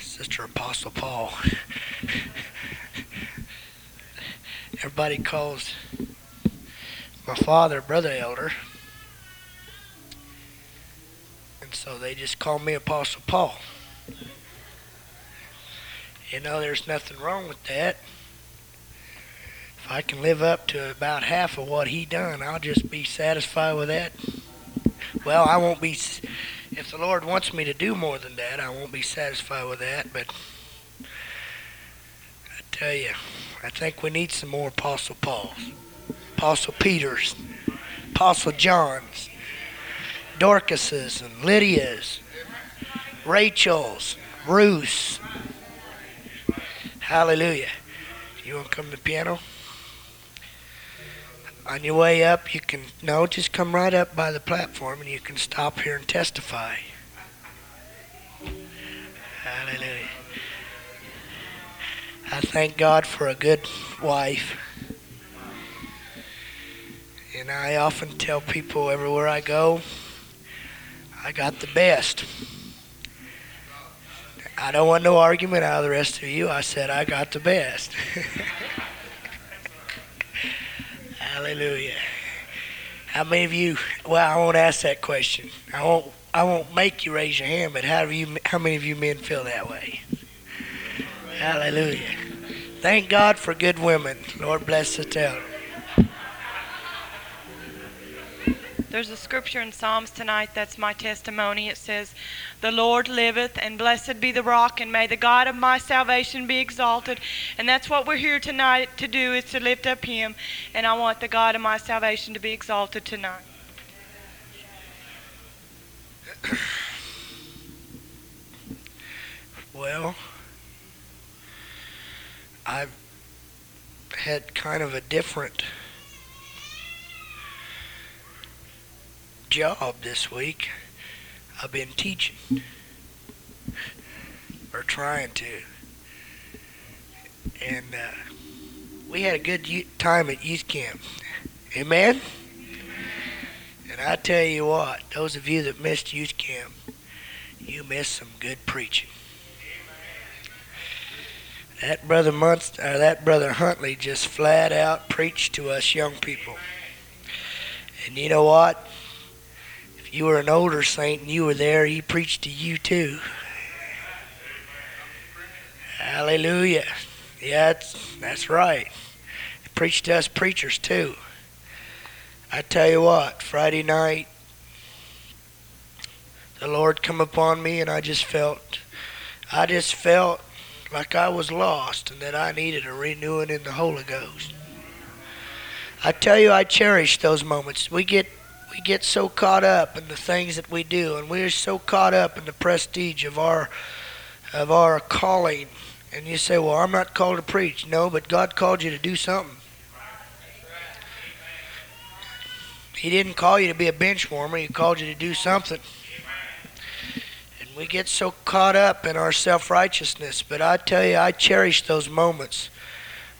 Sister Apostle Paul. Everybody calls my father Brother Elder. And so they just call me Apostle Paul. You know, there's nothing wrong with that. If I can live up to about half of what he done, I'll just be satisfied with that. Well, I won't be if the Lord wants me to do more than that, I won't be satisfied with that, but I tell you, I think we need some more Apostle Pauls, Apostle Peters, Apostle Johns, Dorcases and Lydias, Rachel's, Ruth's. Hallelujah. You want to come to the piano? On your way up, you can, no, just come right up by the platform and you can stop here and testify. Hallelujah. I thank God for a good wife. And I often tell people everywhere I go, I got the best. I don't want no argument out of the rest of you. I said I got the best. Hallelujah. How many of you? Well, I won't ask that question. I won't. I won't make you raise your hand. But how do you? How many of you men feel that way? Hallelujah. Thank God for good women. Lord bless the town. There's a scripture in Psalms tonight that's my testimony. It says, The Lord liveth, and blessed be the rock, and may the God of my salvation be exalted. And that's what we're here tonight to do, is to lift up Him. And I want the God of my salvation to be exalted tonight. Well, I've had kind of a different job this week. I've been teaching or trying to, and uh, we had a good time at youth camp. Amen. And I tell you what, those of you that missed youth camp, you missed some good preaching. That brother Munst, or that brother Huntley just flat out preached to us young people. And you know what? You were an older saint and you were there, he preached to you too. Hallelujah. Yeah, that's, that's right. He preached to us preachers too. I tell you what, Friday night, the Lord come upon me and I just felt, I just felt like I was lost and that I needed a renewing in the Holy Ghost. I tell you, I cherish those moments. We get we get so caught up in the things that we do, and we're so caught up in the prestige of our of our calling. And you say, "Well, I'm not called to preach." No, but God called you to do something. He didn't call you to be a bench warmer. He called you to do something. And we get so caught up in our self righteousness. But I tell you, I cherish those moments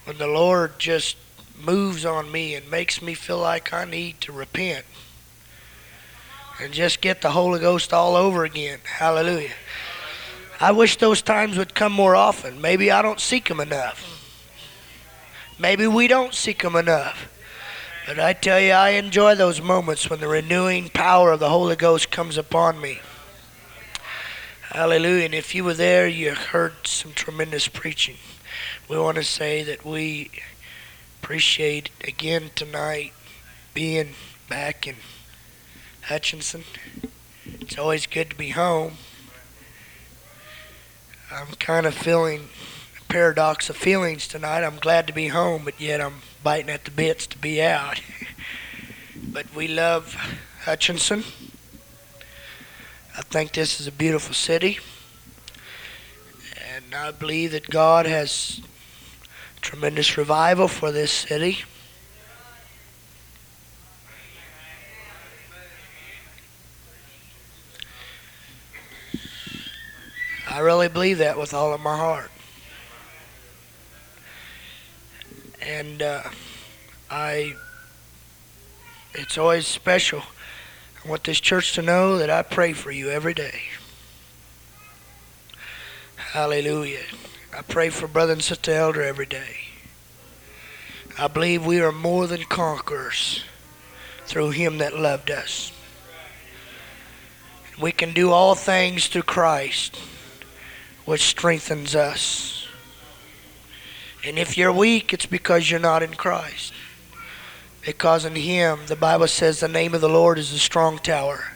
when the Lord just moves on me and makes me feel like I need to repent and just get the Holy Ghost all over again. Hallelujah. I wish those times would come more often. Maybe I don't seek them enough. Maybe we don't seek them enough. But I tell you, I enjoy those moments when the renewing power of the Holy Ghost comes upon me. Hallelujah. And if you were there, you heard some tremendous preaching. We want to say that we appreciate again tonight being back in Hutchinson. It's always good to be home. I'm kind of feeling a paradox of feelings tonight. I'm glad to be home, but yet I'm biting at the bits to be out. but we love Hutchinson. I think this is a beautiful city. And I believe that God has tremendous revival for this city. I really believe that with all of my heart. And uh, I, it's always special. I want this church to know that I pray for you every day. Hallelujah. I pray for Brother and Sister Elder every day. I believe we are more than conquerors through Him that loved us. We can do all things through Christ, which strengthens us. And if you're weak, it's because you're not in Christ. Because in Him, the Bible says the name of the Lord is a strong tower,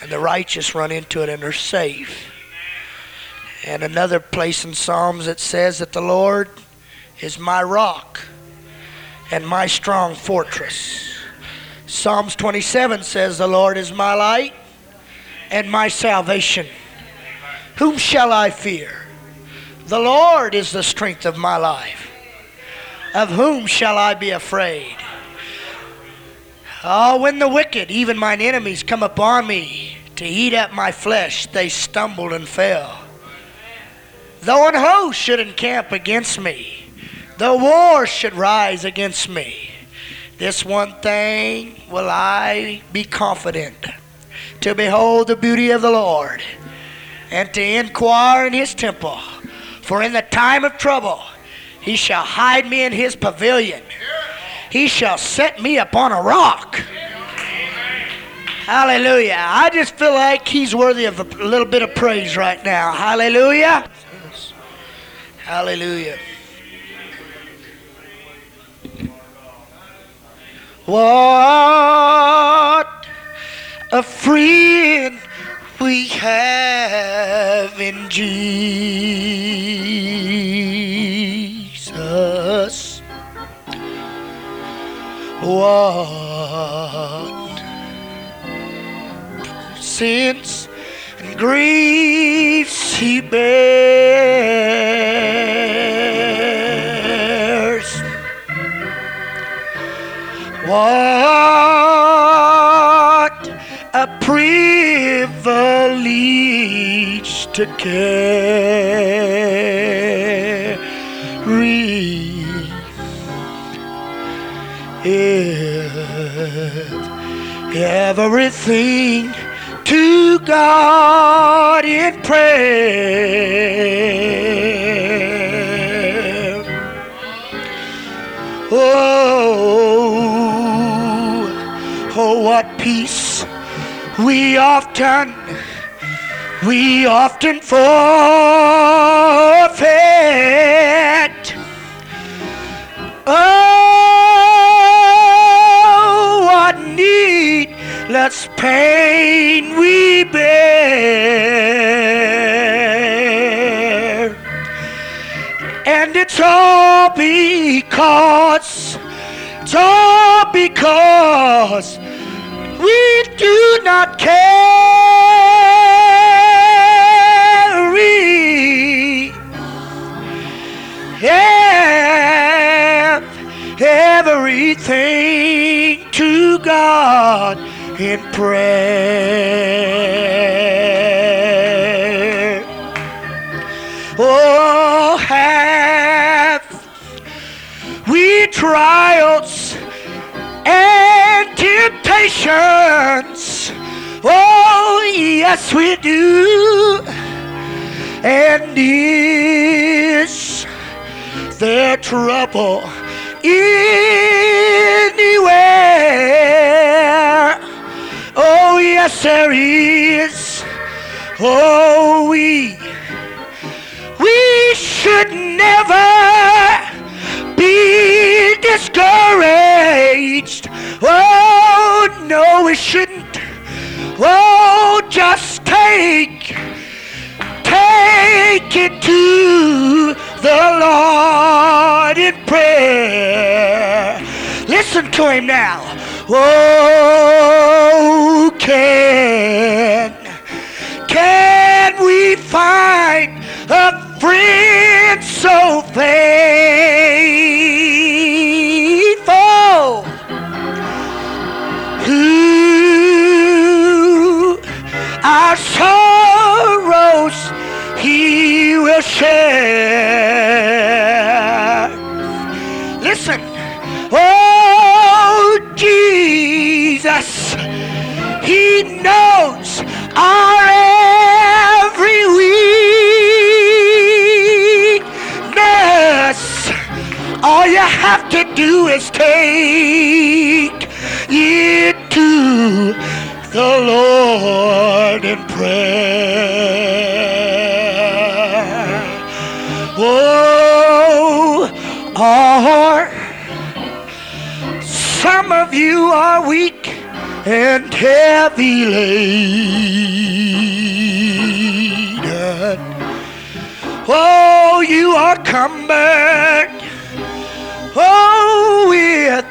and the righteous run into it and are safe. And another place in Psalms it says that the Lord is my rock and my strong fortress. Psalms 27 says, The Lord is my light and my salvation. Whom shall I fear? The Lord is the strength of my life. Of whom shall I be afraid? Oh, when the wicked, even mine enemies, come upon me to eat up my flesh, they stumbled and fell. Though an host should encamp against me, though war should rise against me, this one thing will I be confident to behold the beauty of the Lord and to inquire in his temple. For in the time of trouble he shall hide me in his pavilion, he shall set me upon a rock. Hallelujah. I just feel like he's worthy of a little bit of praise right now. Hallelujah. Hallelujah. What a friend we have in Jesus. What sins and griefs he bears. What a privilege to carry everything to God in prayer. Oh, oh, what peace we often, we often forfeit. Oh, what needless pain we bear. And it's all because, it's all because we do not carry ev- everything to God in prayer. Oh, have we trials and temptations? Oh, yes, we do. And is there trouble anywhere? Oh, yes, there is. Oh, we we should never be discouraged. Oh, no, we shouldn't. Oh, just take, take it to the Lord in prayer. Listen to him now. Oh, can, can we find a friend so faithful? Who our sorrows he will share. Listen, oh Jesus, he knows our every weakness. All you have to do is take it to the Lord in prayer. Oh, or some of you are weak and heavy laden. Oh, you are cumbered. Oh, with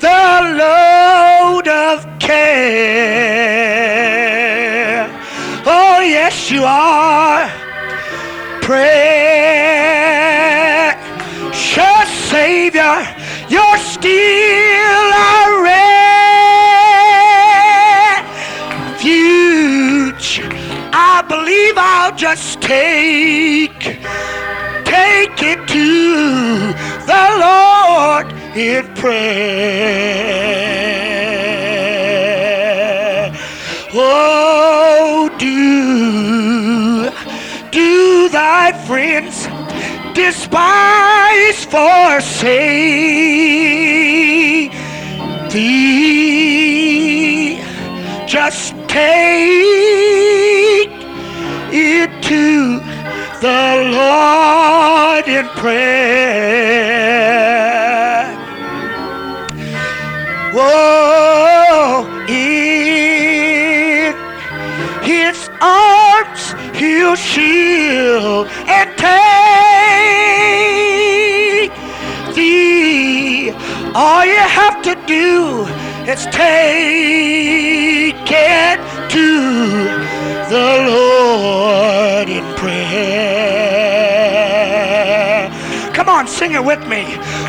the load of care. You are. Precious Savior, you're still a refuge. I believe I'll just take, take it to the Lord in prayer. Thy friends despise forsake thee? Just take it to the Lord in prayer. Whoa, he'll shield and take thee. All you have to do is take it to the Lord in prayer. Come on, sing it with me.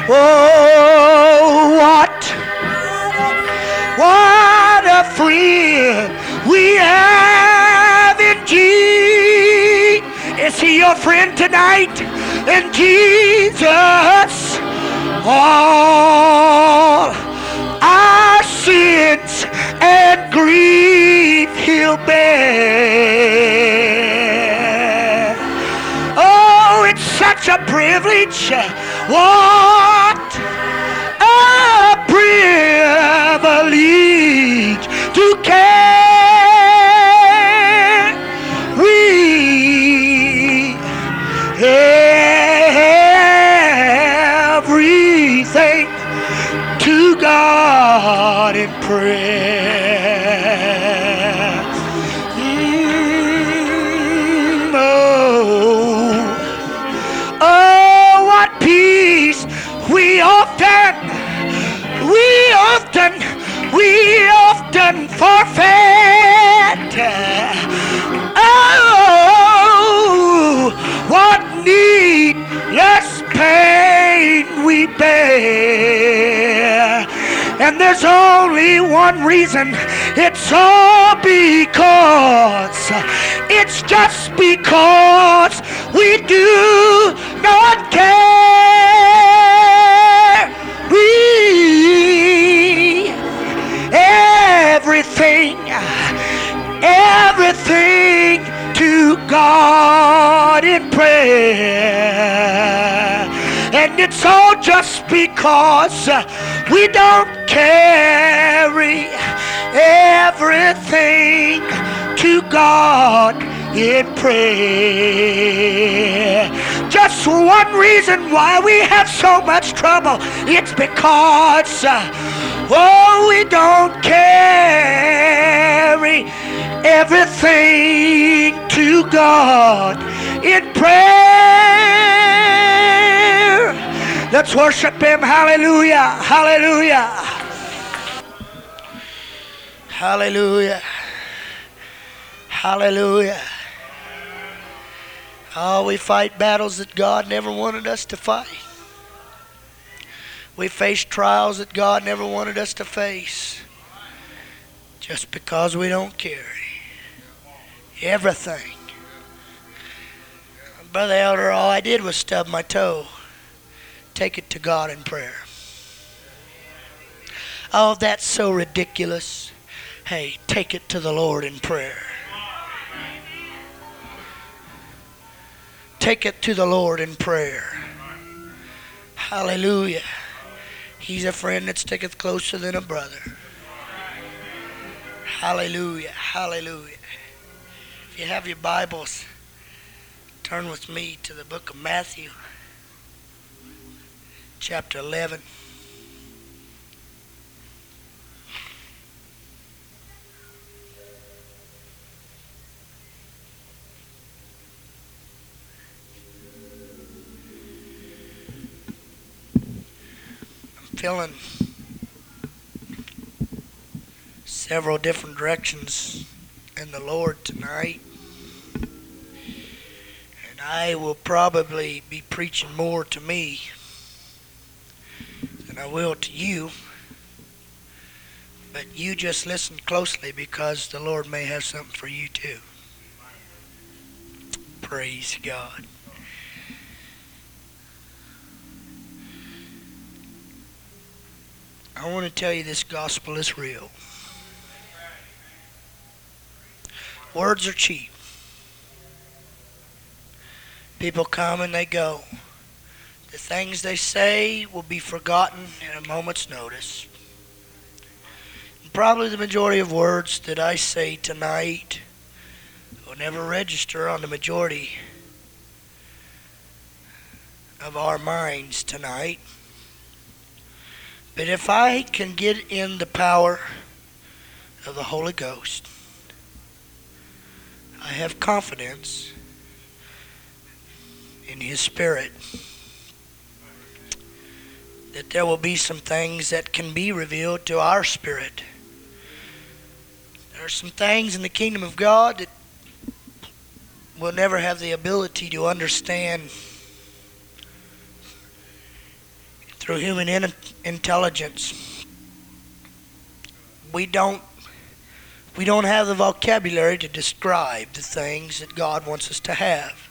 Oh, what? What a friend we have your friend tonight? And Jesus, all our sins and grief he'll bear. Oh, it's such a privilege. What a privilege In prayer. Mm, oh. Oh, what peace we often, we often, we often forfeit. Oh, what needless pain we bear. And there's only one reason. It's all because, it's just because we do not care. We everything, everything to God in prayer. And it's all just because we don't carry everything to God in prayer. Just one reason why we have so much trouble. It's because, uh, oh, we don't carry everything to God in prayer. Let's worship Him. Hallelujah. Hallelujah. Hallelujah. Hallelujah. Oh, we fight battles that God never wanted us to fight. We face trials that God never wanted us to face. Just because we don't carry everything. Brother Elder, all I did was stub my toe. Take it to God in prayer. Oh, that's so ridiculous. Hey, take it to the Lord in prayer. Take it to the Lord in prayer. Hallelujah. He's a friend that sticketh closer than a brother. Hallelujah. Hallelujah. If you have your Bibles, turn with me to the book of Matthew, chapter 11. I'm feeling several different directions in the Lord tonight. And I will probably be preaching more to me than I will to you. But you just listen closely because the Lord may have something for you too. Praise God. I want to tell you this gospel is real. Words are cheap. People come and they go. The things they say will be forgotten in a moment's notice. Probably the majority of words that I say tonight will never register on the majority of our minds tonight. But if I can get in the power of the Holy Ghost, I have confidence in His Spirit that there will be some things that can be revealed to our spirit. There are some things in the kingdom of God that we'll never have the ability to understand through human in- intelligence. We don't we don't have the vocabulary to describe the things that God wants us to have.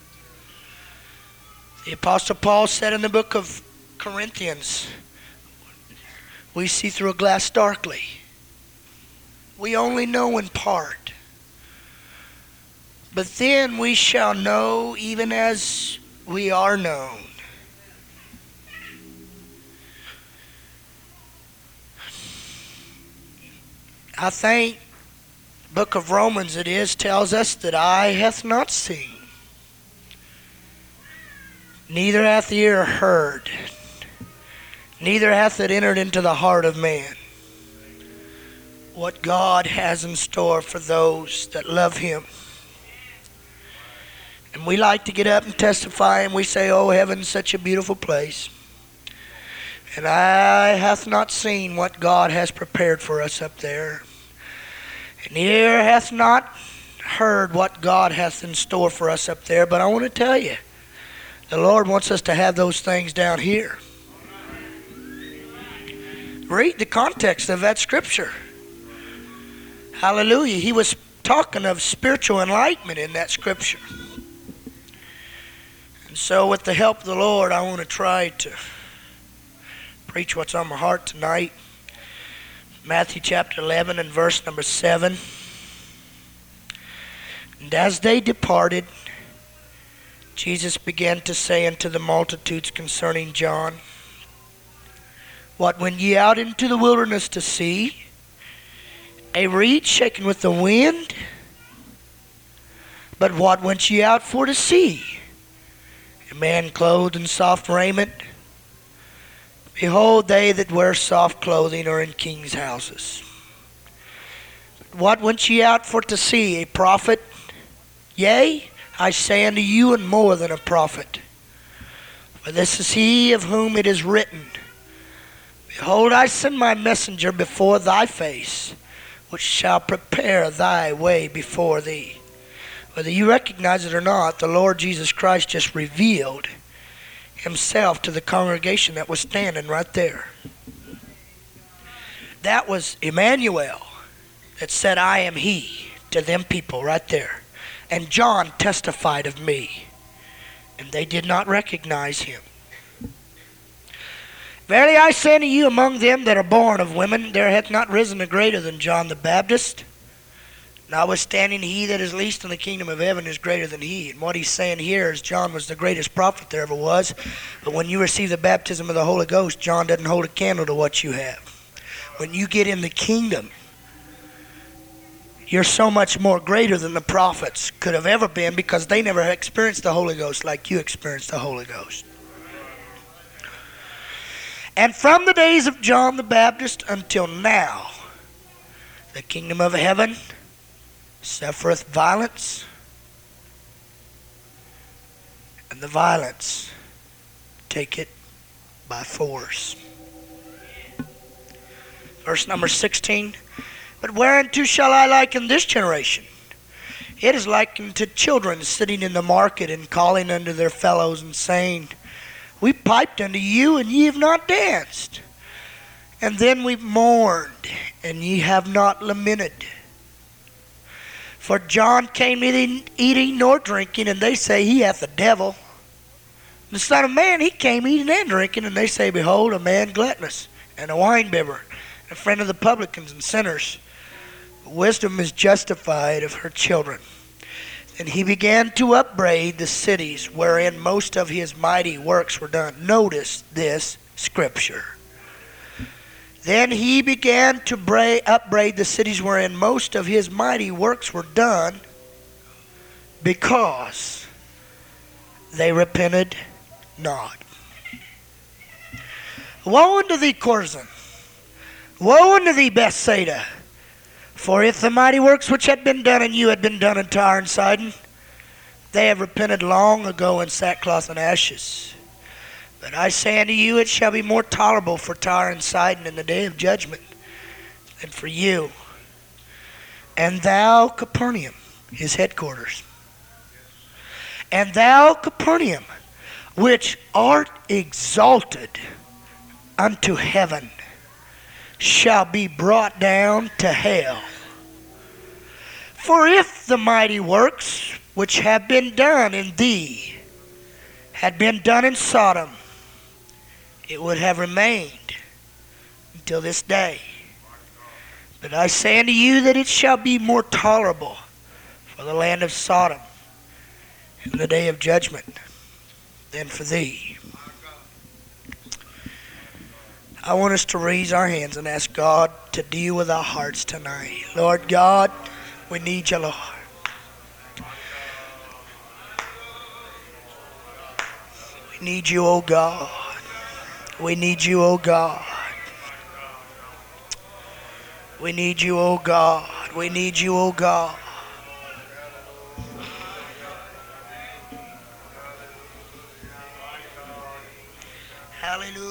The apostle Paul said in the book of Corinthians, we see through a glass darkly. We only know in part. But then we shall know even as we are known. I think book of Romans it is tells us that eye hath not seen, neither hath ear heard, neither hath it entered into the heart of man what God has in store for those that love him. And we like to get up and testify and we say, Oh, heaven's such a beautiful place. And I hath not seen what God has prepared for us up there. And ear hath not heard what God hath in store for us up there. But eye want to tell you, the Lord wants us to have those things down here. Read the context of that scripture. Hallelujah. He was talking of spiritual enlightenment in that scripture. And so, with the help of the Lord, I want to try to preach what's on my heart tonight. Matthew chapter 11 and verse number 7. And as they departed, Jesus began to say unto the multitudes concerning John, What went ye out into the wilderness to see? A reed shaken with the wind? But what went ye out for to see? A man clothed in soft raiment? Behold, they that wear soft clothing are in kings' houses. What went ye out for to see? A prophet? Yea, I say unto you, and more than a prophet. For this is he of whom it is written, Behold, I send my messenger before thy face, which shall prepare thy way before thee. Whether you recognize it or not, the Lord Jesus Christ just revealed himself to the congregation that was standing right there. That was Emmanuel that said, I am he to them people right there. And John testified of me, and they did not recognize him. Verily I say unto you, among them that are born of women, there hath not risen a greater than John the Baptist. Notwithstanding, he that is least in the kingdom of heaven is greater than he. And what he's saying here is John was the greatest prophet there ever was. But when you receive the baptism of the Holy Ghost, John doesn't hold a candle to what you have. When you get in the kingdom, you're so much more greater than the prophets could have ever been because they never experienced the Holy Ghost like you experienced the Holy Ghost. And from the days of John the Baptist until now, the kingdom of heaven suffereth violence, and the violence take it by force. Verse number 16 But whereunto shall I liken this generation? It is likened to children sitting in the market and calling unto their fellows and saying, We piped unto you, and ye have not danced. And then we mourned, and ye have not lamented. For John came neither eating nor drinking, and they say he hath the devil. The Son of Man, he came eating and drinking, and they say, Behold, a man gluttonous, and a winebibber, a friend of the publicans and sinners. Wisdom is justified of her children. And he began to upbraid the cities wherein most of his mighty works were done. Notice this scripture. Then he began to bra- upbraid the cities wherein most of his mighty works were done because they repented not. Woe unto thee, Chorazin! Woe unto thee, Bethsaida! For if the mighty works which had been done in you had been done in Tyre and Sidon, they have repented long ago in sackcloth and ashes. But I say unto you, it shall be more tolerable for Tyre and Sidon in the day of judgment than for you. And thou, Capernaum, his headquarters, and thou, Capernaum, which art exalted unto heaven, shall be brought down to hell. For if the mighty works which have been done in thee had been done in Sodom, it would have remained until this day. But I say unto you that it shall be more tolerable for the land of Sodom in the day of judgment than for thee. I want us to raise our hands and ask God to deal with our hearts tonight. Lord God, we need you, Lord. We need you, oh God. We need you, oh God. We need you, oh God. We need you, oh God. Hallelujah.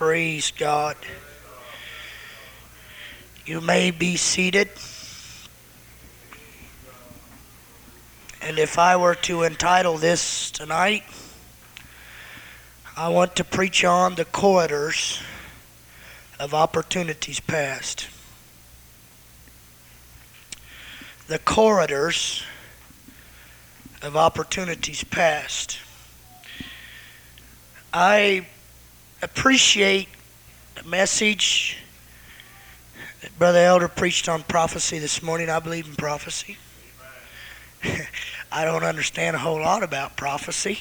Praise God. You may be seated. And if I were to entitle this tonight, I want to preach on the corridors of opportunities past. The corridors of opportunities past. I appreciate the message that Brother Elder preached on prophecy this morning. I believe in prophecy. I don't understand a whole lot about prophecy.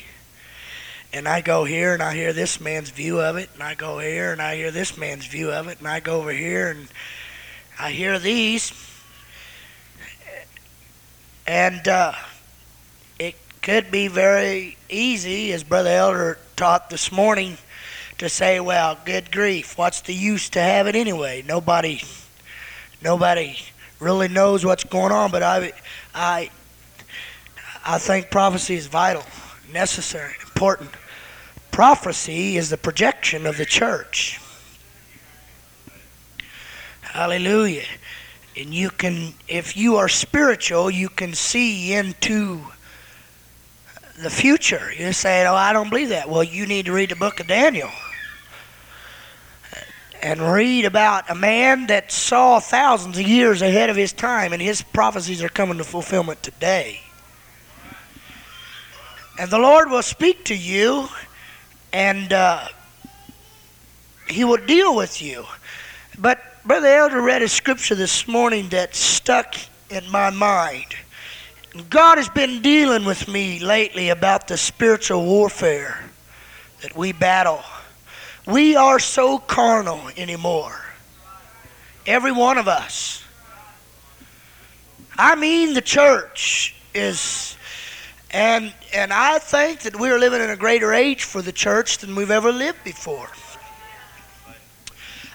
And I go here and I hear this man's view of it, and I go here and I hear this man's view of it, and I go over here and I hear these. And uh, it could be very easy, as Brother Elder taught this morning, to say, well, good grief, what's the use to have it anyway? Nobody nobody really knows what's going on, but I I I think prophecy is vital, necessary, important. Prophecy is the projection of the church. Hallelujah. And you can if you are spiritual, you can see into the future. You say, "Oh, I don't believe that." Well, you need to read the book of Daniel and read about a man that saw thousands of years ahead of his time, and his prophecies are coming to fulfillment today. And the Lord will speak to you and uh, He will deal with you. But Brother Elder read a scripture this morning that stuck in my mind. God has been dealing with me lately about the spiritual warfare that we battle. We are so carnal anymore. Every one of us. I mean, the church is, and and I think that we're living in a greater age for the church than we've ever lived before.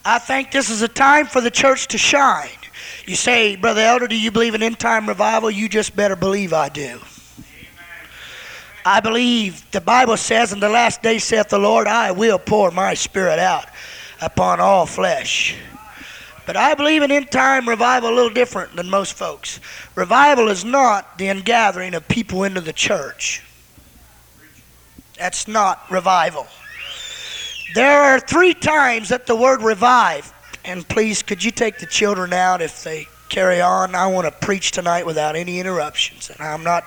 I think this is a time for the church to shine. You say, Brother Elder, do you believe in end time revival? You just better believe I do. I believe the Bible says, In the last day saith the Lord, I will pour my spirit out upon all flesh. But I believe in end time revival a little different than most folks. Revival is not the ingathering of people into the church. That's not revival. There are three times that the word revive, and please could you take the children out if they carry on? I want to preach tonight without any interruptions. And I'm not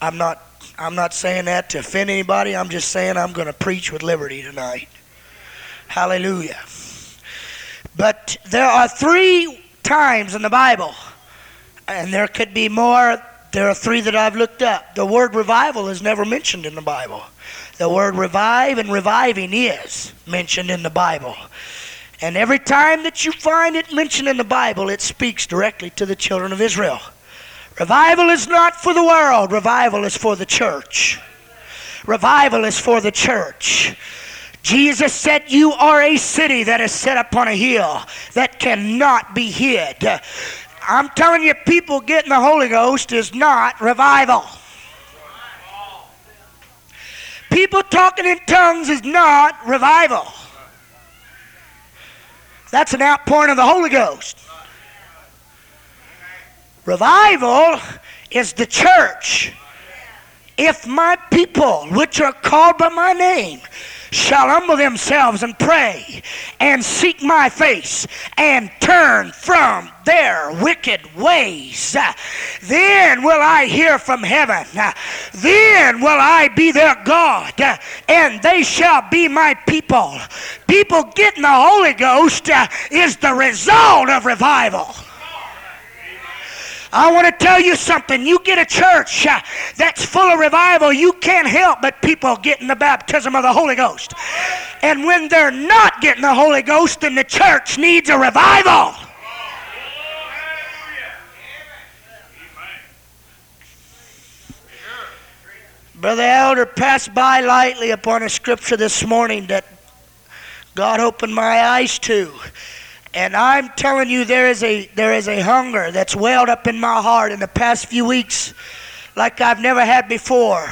I'm not I'm not saying that to offend anybody. I'm just saying I'm going to preach with liberty tonight. Hallelujah. But there are three times in the Bible, and there could be more. There are three that I've looked up. The word revival is never mentioned in the Bible. The word revive and reviving is mentioned in the Bible. And every time that you find it mentioned in the Bible, it speaks directly to the children of Israel. Revival is not for the world, revival is for the church. Revival is for the church. Jesus said, You are a city that is set upon a hill that cannot be hid. I'm telling you, people getting the Holy Ghost is not revival. People talking in tongues is not revival. That's an outpouring of the Holy Ghost. Revival is the church. If my people, which are called by my name, shall humble themselves and pray and seek my face and turn from their wicked ways. Then will I hear from heaven. Then will I be their God, and they shall be my people. People getting the Holy Ghost is the result of revival. I want to tell you something. You get a church uh, that's full of revival, you can't help but people getting the baptism of the Holy Ghost. And when they're not getting the Holy Ghost, then the church needs a revival. Brother Elder passed by lightly upon a scripture this morning that God opened my eyes to. And I'm telling you, there is a there is a hunger that's welled up in my heart in the past few weeks, like I've never had before,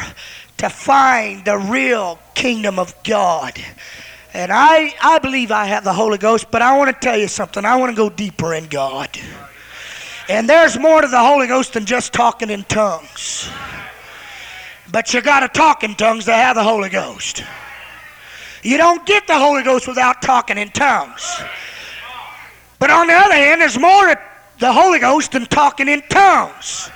to find the real kingdom of God. And I, I believe I have the Holy Ghost, but I want to tell you something. I want to go deeper in God. And there's more to the Holy Ghost than just talking in tongues. But you got to talk in tongues to have the Holy Ghost. You don't get the Holy Ghost without talking in tongues. But on the other hand, there's more to the Holy Ghost than talking in tongues.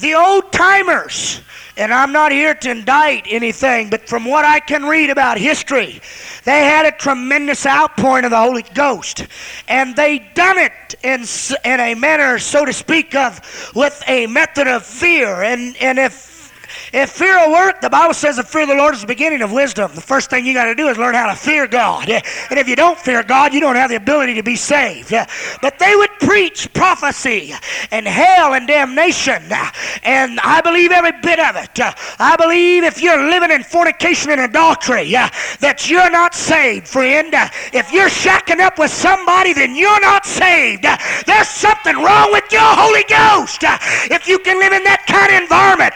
The old timers, and I'm not here to indict anything, but from what I can read about history, they had a tremendous outpouring of the Holy Ghost. And they done it in, in a manner, so to speak, of with a method of fear. And, and if if fear will work, the Bible says the fear of the Lord is the beginning of wisdom. The first thing you got to do is learn how to fear God. And if you don't fear God, you don't have the ability to be saved. But they would preach prophecy and hell and damnation. And I believe every bit of it. I believe if you're living in fornication and adultery, that you're not saved, friend. If you're shacking up with somebody, then you're not saved. There's something wrong with your Holy Ghost. If you can live in that kind of environment,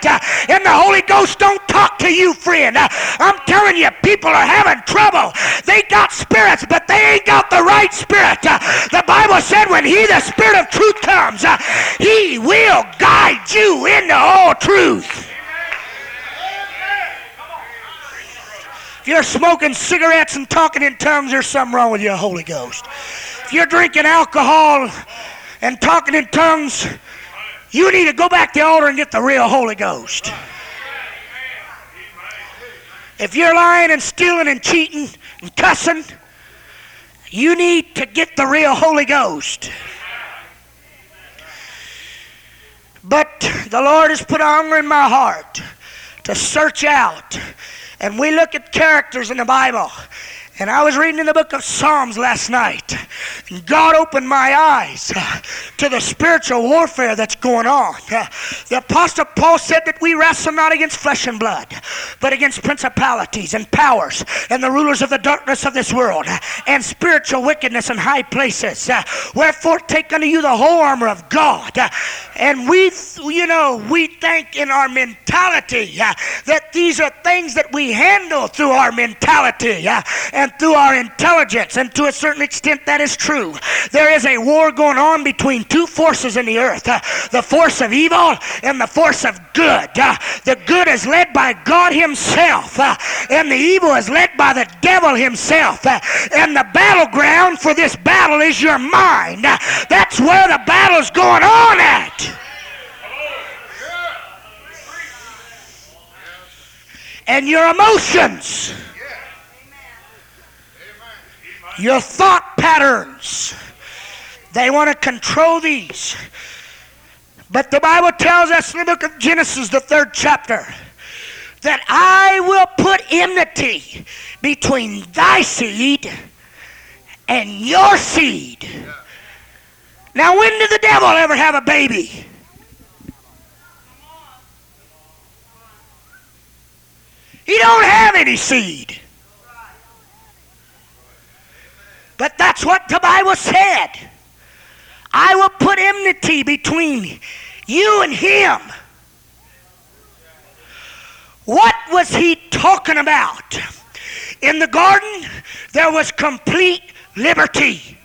in the Holy Ghost don't talk to you, friend. I'm telling you, people are having trouble. They got spirits, but they ain't got the right spirit. The Bible said when He, the Spirit of truth, comes, He will guide you into all truth. If you're smoking cigarettes and talking in tongues, there's something wrong with your Holy Ghost. If you're drinking alcohol and talking in tongues, you need to go back to the altar and get the real Holy Ghost. If you're lying and stealing and cheating and cussing, you need to get the real Holy Ghost. But the Lord has put hunger in my heart to search out. And we look at characters in the Bible and I was reading in the book of Psalms last night, and God opened my eyes uh, to the spiritual warfare that's going on. Uh, the Apostle Paul said that we wrestle not against flesh and blood, but against principalities and powers and the rulers of the darkness of this world uh, and spiritual wickedness in high places. Wherefore, take unto you the whole armor of God. And we, you know, we think in our mentality that these are things that we handle through our mentality. And and through our intelligence, and to a certain extent that is true. There is a war going on between two forces in the earth uh, the force of evil and the force of good. Uh, the good is led by God Himself, uh, and the evil is led by the devil himself. Uh, and the battleground for this battle is your mind. Uh, that's where the battle's going on at. and your emotions your thought patterns. They want to control these. But the Bible tells us in the book of Genesis, the third chapter, that I will put enmity between thy seed and your seed. Now, when did the devil ever have a baby? He don't have any seed. But that's what the Bible said. I will put enmity between you and him. What was he talking about? In the garden, there was complete liberty.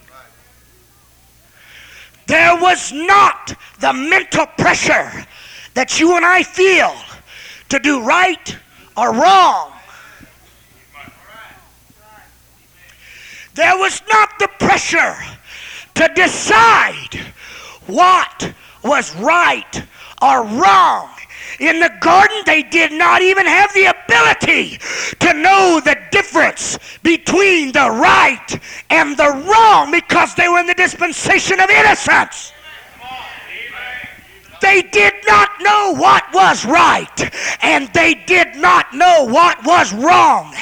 There was not the mental pressure that you and I feel to do right or wrong. There was not the pressure to decide what was right or wrong. In the garden, they did not even have the ability to know the difference between the right and the wrong because they were in the dispensation of innocence. They did not know what was right, and they did not know what was wrong.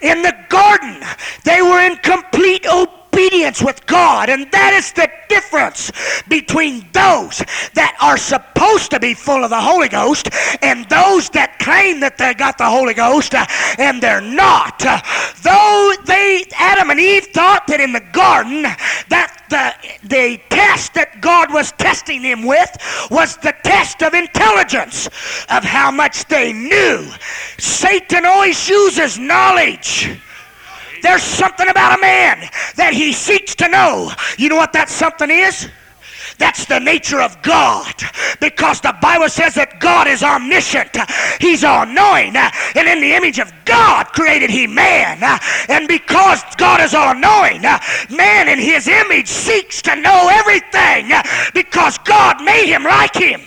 In the garden, they were in complete obedience with God, and that is the difference between those that are supposed to be full of the Holy Ghost and those that claim that they got the Holy Ghost uh, and they're not. Uh, though they, Adam and Eve, thought that in the garden that the, the test that God was testing him with was the test of intelligence, of how much they knew. Satan always uses knowledge. There's something about a man that he seeks to know. You know what that something is? That's the nature of God because the Bible says that God is omniscient. He's all knowing. And in the image of God created he man. And because God is all knowing, man in his image seeks to know everything because God made him like him.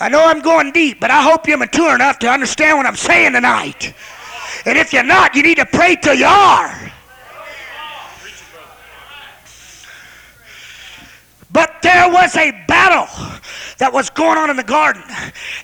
I know I'm going deep, but I hope you're mature enough to understand what I'm saying tonight. And if you're not, you need to pray till you are. But there was a battle that was going on in the garden.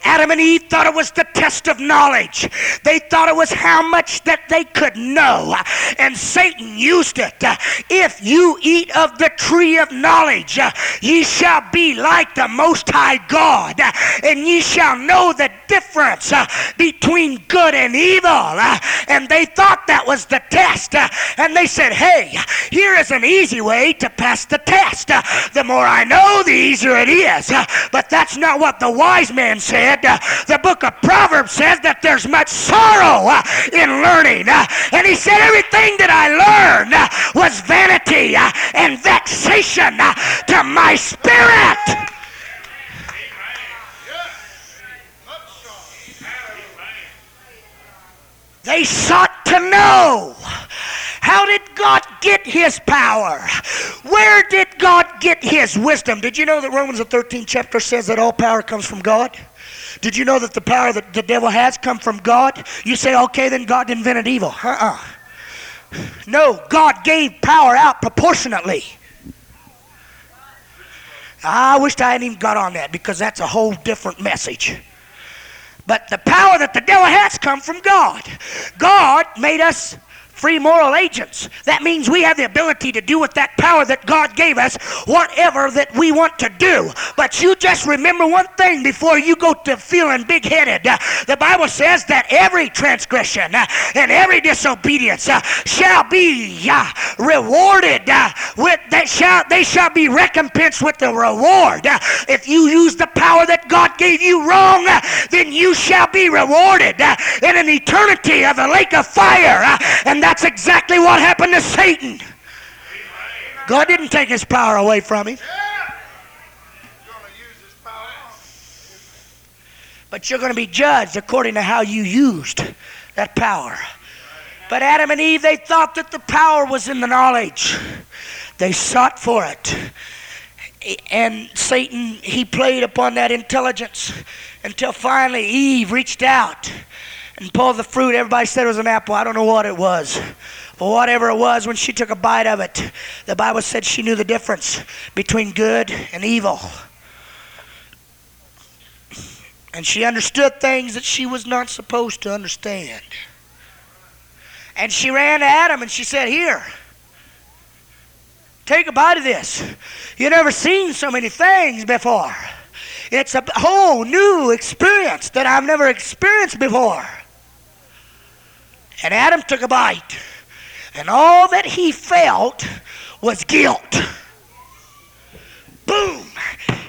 Adam and Eve thought it was the test of knowledge. They thought it was how much that they could know. And Satan used it. If you eat of the tree of knowledge, ye shall be like the Most High God, and ye shall know the difference between good and evil. And they thought that was the test. And they said, hey, here is an easy way to pass the test. The more I know, the easier it is. But that's not what the wise man said. Uh, the book of Proverbs says that there's much sorrow uh, in learning. Uh, and he said, everything that I learned was vanity and vexation to my spirit. They sought to know how did God get his power? Where did God get his wisdom? Did you know that Romans the 13th chapter says that all power comes from God? Did you know that the power that the devil has come from God? You say, okay, then God invented evil. Uh-uh. No, God gave power out proportionately. I wished I hadn't even got on that because that's a whole different message. But the power that the devil has come from God. God made us free moral agents. That means we have the ability to do with that power that God gave us whatever that we want to do. But you just remember one thing before you go to feeling big headed. The Bible says that every transgression uh, and every disobedience uh, shall be uh, rewarded with that shall they shall be recompensed with the reward. If you use the power that God gave you wrong, then you shall be rewarded in an eternity of a lake of fire. and that's exactly what happened to Satan. God didn't take his power away from him. But you're going to be judged according to how you used that power. But Adam and Eve, they thought that the power was in the knowledge. They sought for it. And Satan, he played upon that intelligence until finally Eve reached out and pulled the fruit. Everybody said it was an apple. I don't know what it was. But whatever it was, when she took a bite of it, the Bible said she knew the difference between good and evil. And she understood things that she was not supposed to understand. And she ran to Adam and she said, Here, take a bite of this. You've never seen so many things before. It's a whole new experience that I've never experienced before. And Adam took a bite. And all that he felt was guilt. Boom.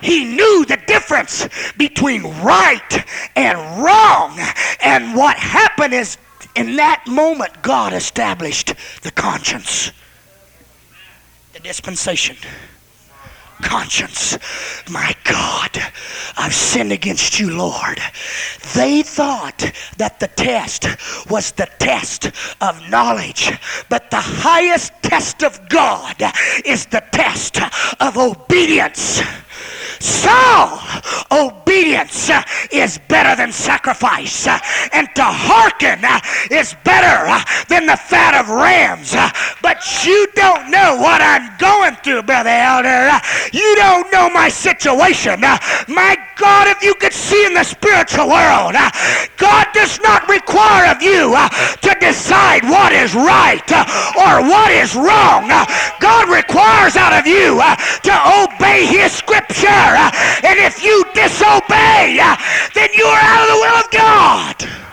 He knew the difference between right and wrong. And what happened is, in that moment, God established the conscience, the dispensation. Conscience. My God, I've sinned against you, Lord. They thought that the test was the test of knowledge, but the highest test of God is the test of obedience. So, obedience is better than sacrifice, and to hearken is better than the fat of rams. But you don't know what I'm going through, Brother Elder. You don't know my situation. My God, if you could see in the spiritual world, God does not require of you to decide what is right or what is wrong. God requires out of you to obey His scripture. And if you disobey, then you are out of the will of God.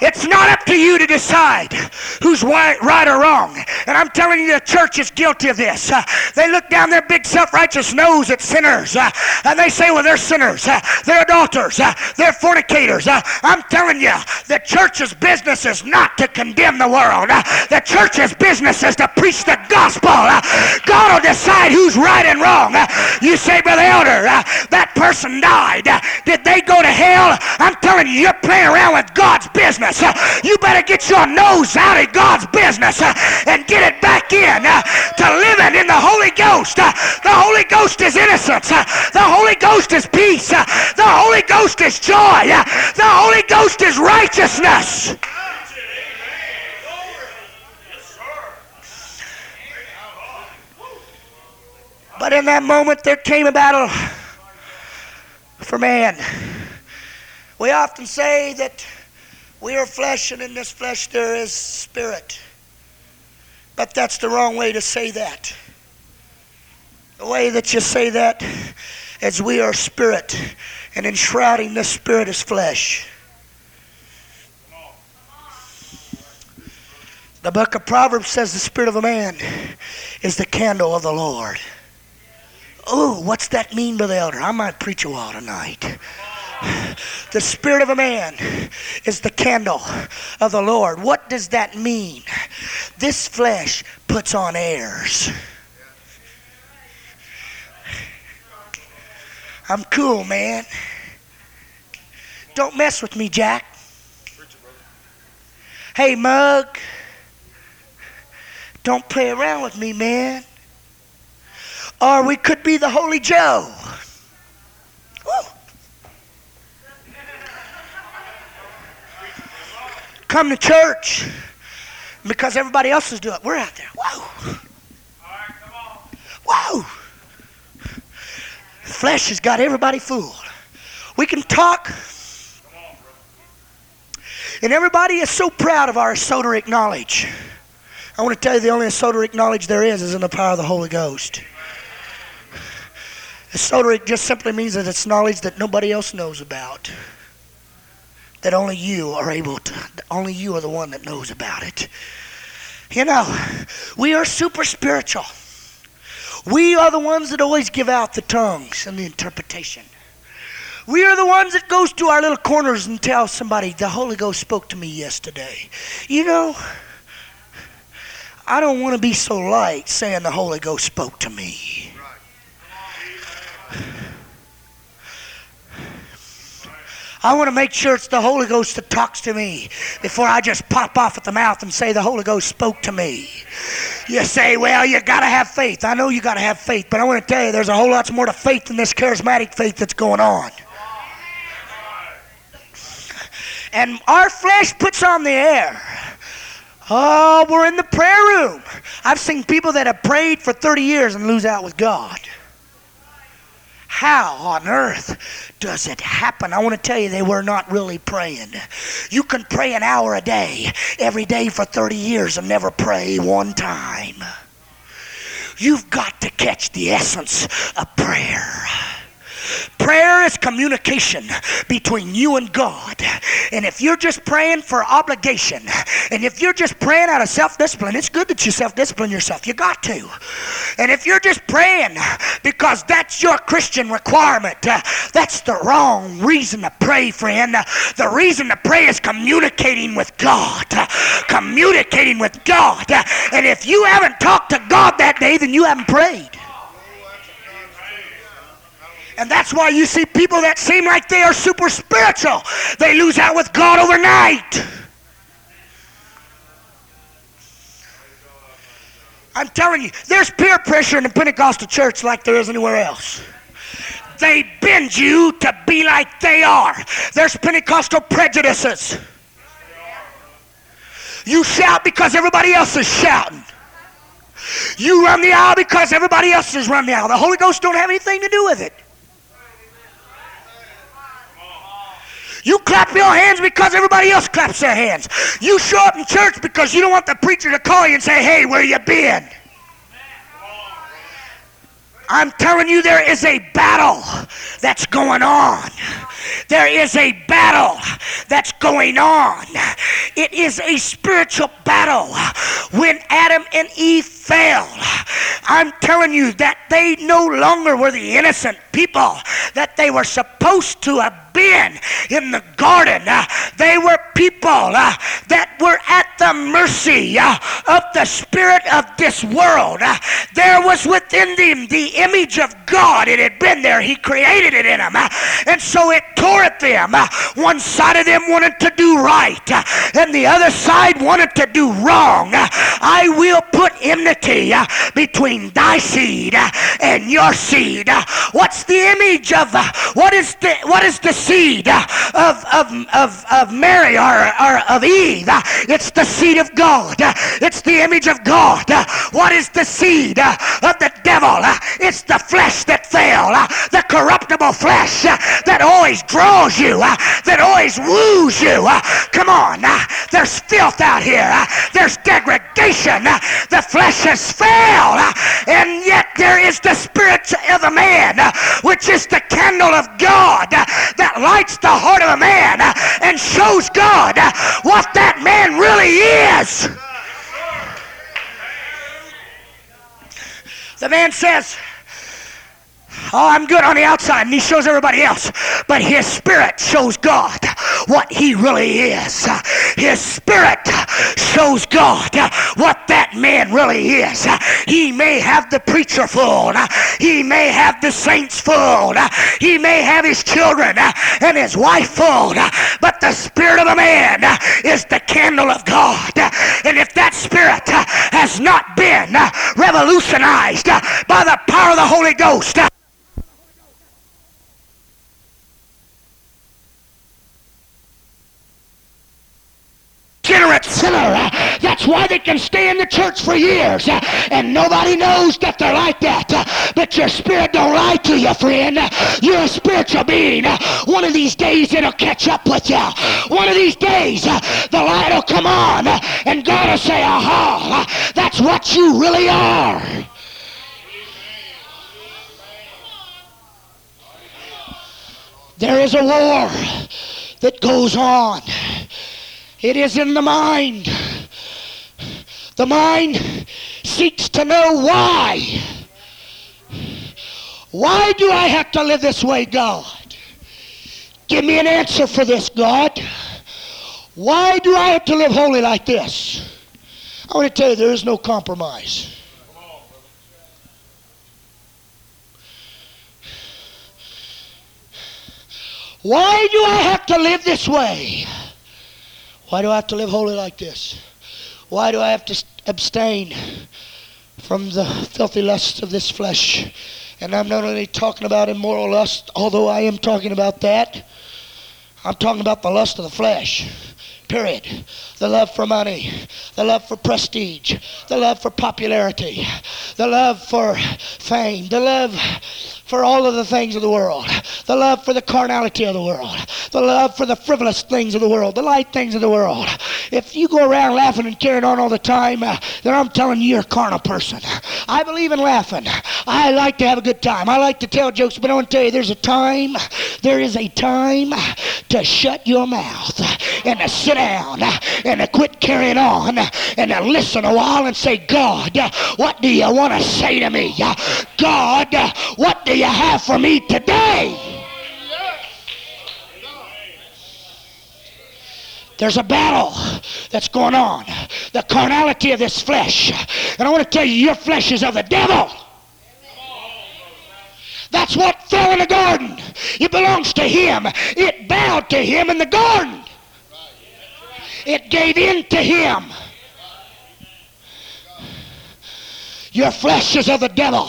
It's not up to you to decide who's right, or wrong. And I'm telling you, the church is guilty of this. Uh, they look down their big self-righteous nose at sinners, uh, and they say, well, they're sinners. Uh, they're adulterers. Uh, they're fornicators. Uh, I'm telling you, the church's business is not to condemn the world. Uh, the church's business is to preach the gospel. God will decide who's right and wrong. You say, Brother Elder, that person died. Did they go to hell? I'm telling you, you're playing around with God's business. Uh, You better get your nose out of God's business and get it back in to living in the Holy Ghost. The Holy Ghost is innocence. The Holy Ghost is peace. The Holy Ghost is joy. The Holy Ghost is righteousness. But in that moment, there came a battle for man. We often say that we are flesh, and in this flesh there is spirit. But that's the wrong way to say that. The way that you say that is we are spirit, and enshrouding this spirit is flesh. The book of Proverbs says the spirit of a man is the candle of the Lord. Oh, what's that mean, Brother Elder? I might preach a while tonight. The spirit of a man is the candle of the Lord. What does that mean? This flesh puts on airs. I'm cool, man. Don't mess with me, Jack. Hey, Mug. Don't play around with me, man. Or we could be the Holy Joe. Come to church because everybody else is doing it. We're out there. Whoa. Whoa. Flesh has got everybody fooled. We can talk. And everybody is so proud of our esoteric knowledge. I want to tell you the only esoteric knowledge there is is in the power of the Holy Ghost. Esoteric just simply means that it's knowledge that nobody else knows about. That only you are able to, only you are the one that knows about it. You know, we are super spiritual. We are the ones that always give out the tongues and the interpretation. We are the ones that goes to our little corners and tell somebody the Holy Ghost spoke to me yesterday. You know, I don't want to be so light saying the Holy Ghost spoke to me. I want to make sure it's the Holy Ghost that talks to me before I just pop off at the mouth and say the Holy Ghost spoke to me. You say, well, you got to have faith. I know you got to have faith, but I want to tell you there's a whole lot more to faith than this charismatic faith that's going on. And our flesh puts on the air. Oh, we're in the prayer room. I've seen people that have prayed for 30 years and lose out with God. How on earth does it happen? I want to tell you, they were not really praying. You can pray an hour a day, every day for 30 years, and never pray one time. You've got to catch the essence of prayer. Prayer is communication between you and God. And if you're just praying for obligation, and if you're just praying out of self discipline, it's good that you self discipline yourself. You got to. And if you're just praying because that's your Christian requirement, uh, that's the wrong reason to pray, friend. Uh, the reason to pray is communicating with God. Uh, communicating with God. and if you haven't talked to God that day, then you haven't prayed. And that's why you see people that seem like they are super spiritual. They lose out with God overnight. I'm telling you, there's peer pressure in the Pentecostal church like there is anywhere else. They bend you to be like they are. There's Pentecostal prejudices. You shout because everybody else is shouting. You run the aisle because everybody else is running the aisle. The Holy Ghost don't have anything to do with it. You clap your hands because everybody else claps their hands. You show up in church because you don't want the preacher to call you and say, hey, where you been? I'm telling you, there is a battle that's going on. There is a battle that's going on. It is a spiritual battle. When Adam and Eve fell, I'm telling you that they no longer were the innocent people that they were supposed to have been in the garden. They were people uh, that were at the mercy uh, of the spirit of this world. Uh, there was within them the image of God. It had been there. He created it in them. And so it tore at them. One side of them wanted to do right, and the other side wanted to do wrong. I will put enmity between thy seed and your seed. What's the image of what is the what is the seed of, of, of, of Mary or, or of Eve. It's the seed of God. It's the image of God. What is the seed of the devil? It's the flesh that fell, the corruptible flesh that always draws you, uh, that always woos you. Uh, come on, uh, there's filth out here. There's degradation. The flesh has failed, and yet there is the spirit of a man, which is the candle of God that lights the heart of a man and shows God what that man really is. The man says, Oh, I'm good on the outside, and he shows everybody else. But his spirit shows God what he really is. His spirit shows God what that man really is. He may have the preacher fooled, he may have the saints fooled, he may have his children and his wife fooled, but the spirit of a man is the candle of God. And if that spirit has not been revolutionized by the power of the Holy Ghost, regenerate sinner. Uh, that's why they can stay in the church for years uh, and nobody knows that they're like that. Uh, but your spirit don't lie to you, friend. You're a spiritual being. One of these days it'll catch up with you. One of these days the light will come on and God will say, aha, that's what you really are. There is a war that goes on. It is in the mind. The mind seeks to know why. Why do I have to live this way, God? Give me an answer for this, God. Why do I have to live holy like this? I want to tell you, there is no compromise. Why do I have to live this way? Why do I have to live holy like this? Why do I have to abstain from the filthy lusts of this flesh? And I'm not only talking about immoral lust, although I am talking about that. I'm talking about the lust of the flesh. Period. The love for money, the love for prestige, the love for popularity, the love for fame, the love for all of the things of the world, the love for the carnality of the world, the love for the frivolous things of the world, the light things of the world. If you go around laughing and carrying on all the time, uh, then I'm telling you, you're a carnal person. I believe in laughing. I like to have a good time. I like to tell jokes, but I want to tell you, there's a time, there is a time to shut your mouth and to sit down to quit carrying on and to listen a while and say, God, what do you want to say to me? God, what do you have for me today? There's a battle that's going on. The carnality of this flesh. And I want to tell you, your flesh is of the devil. That's what fell in the garden. It belongs to him. It bowed to him in the garden. It gave in to him. Your flesh is of the devil,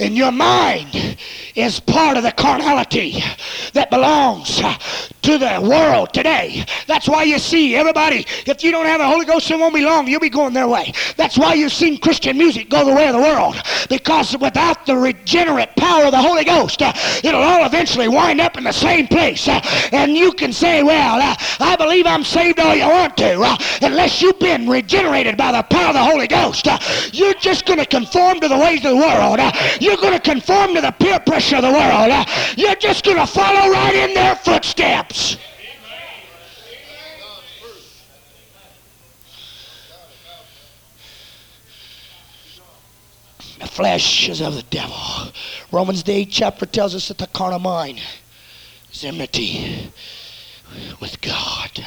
and your mind is part of the carnality that belongs to the world today. That's why you see everybody, if you don't have the Holy Ghost, it won't be long. You'll be going their way. That's why you've seen Christian music go the way of the world. Because without the regenerate power of the Holy Ghost, it'll all eventually wind up in the same place. And you can say, well, uh, I believe I'm saved all you want to. Uh, unless you've been regenerated by the power of the Holy Ghost, uh, you're just going to conform to the ways of the world. You're going to conform to the peer pressure of the world. you're just going to follow right in their footsteps. The flesh is of the devil. Romans the 8th chapter tells us that the carnal mind is enmity with God.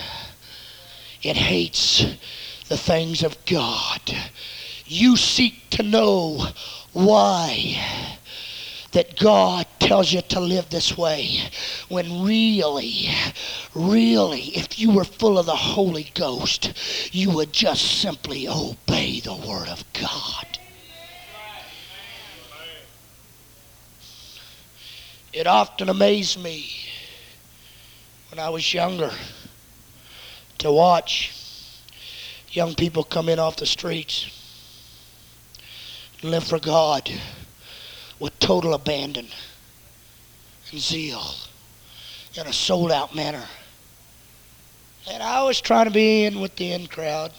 It hates the things of God. You seek to know why that God tells you to live this way when really, really, if you were full of the Holy Ghost, you would just simply obey the Word of God. It often amazed me when I was younger to watch young people come in off the streets and live for God with total abandon and zeal in a sold out manner. And I was trying to be in with the in crowd.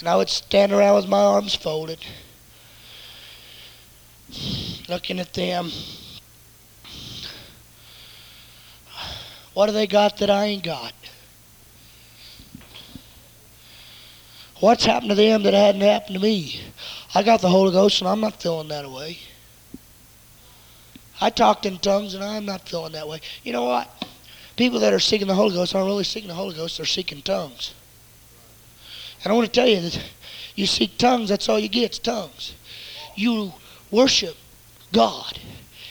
And I would stand around with my arms folded, looking at them What do they got that I ain't got? What's happened to them that hadn't happened to me? I got the Holy Ghost and I'm not throwing that way. I talked in tongues and I'm not feeling that way. You know what? People that are seeking the Holy Ghost aren't really seeking the Holy Ghost, they're seeking tongues. And I want to tell you that you seek tongues, that's all you get, it's tongues. You worship God.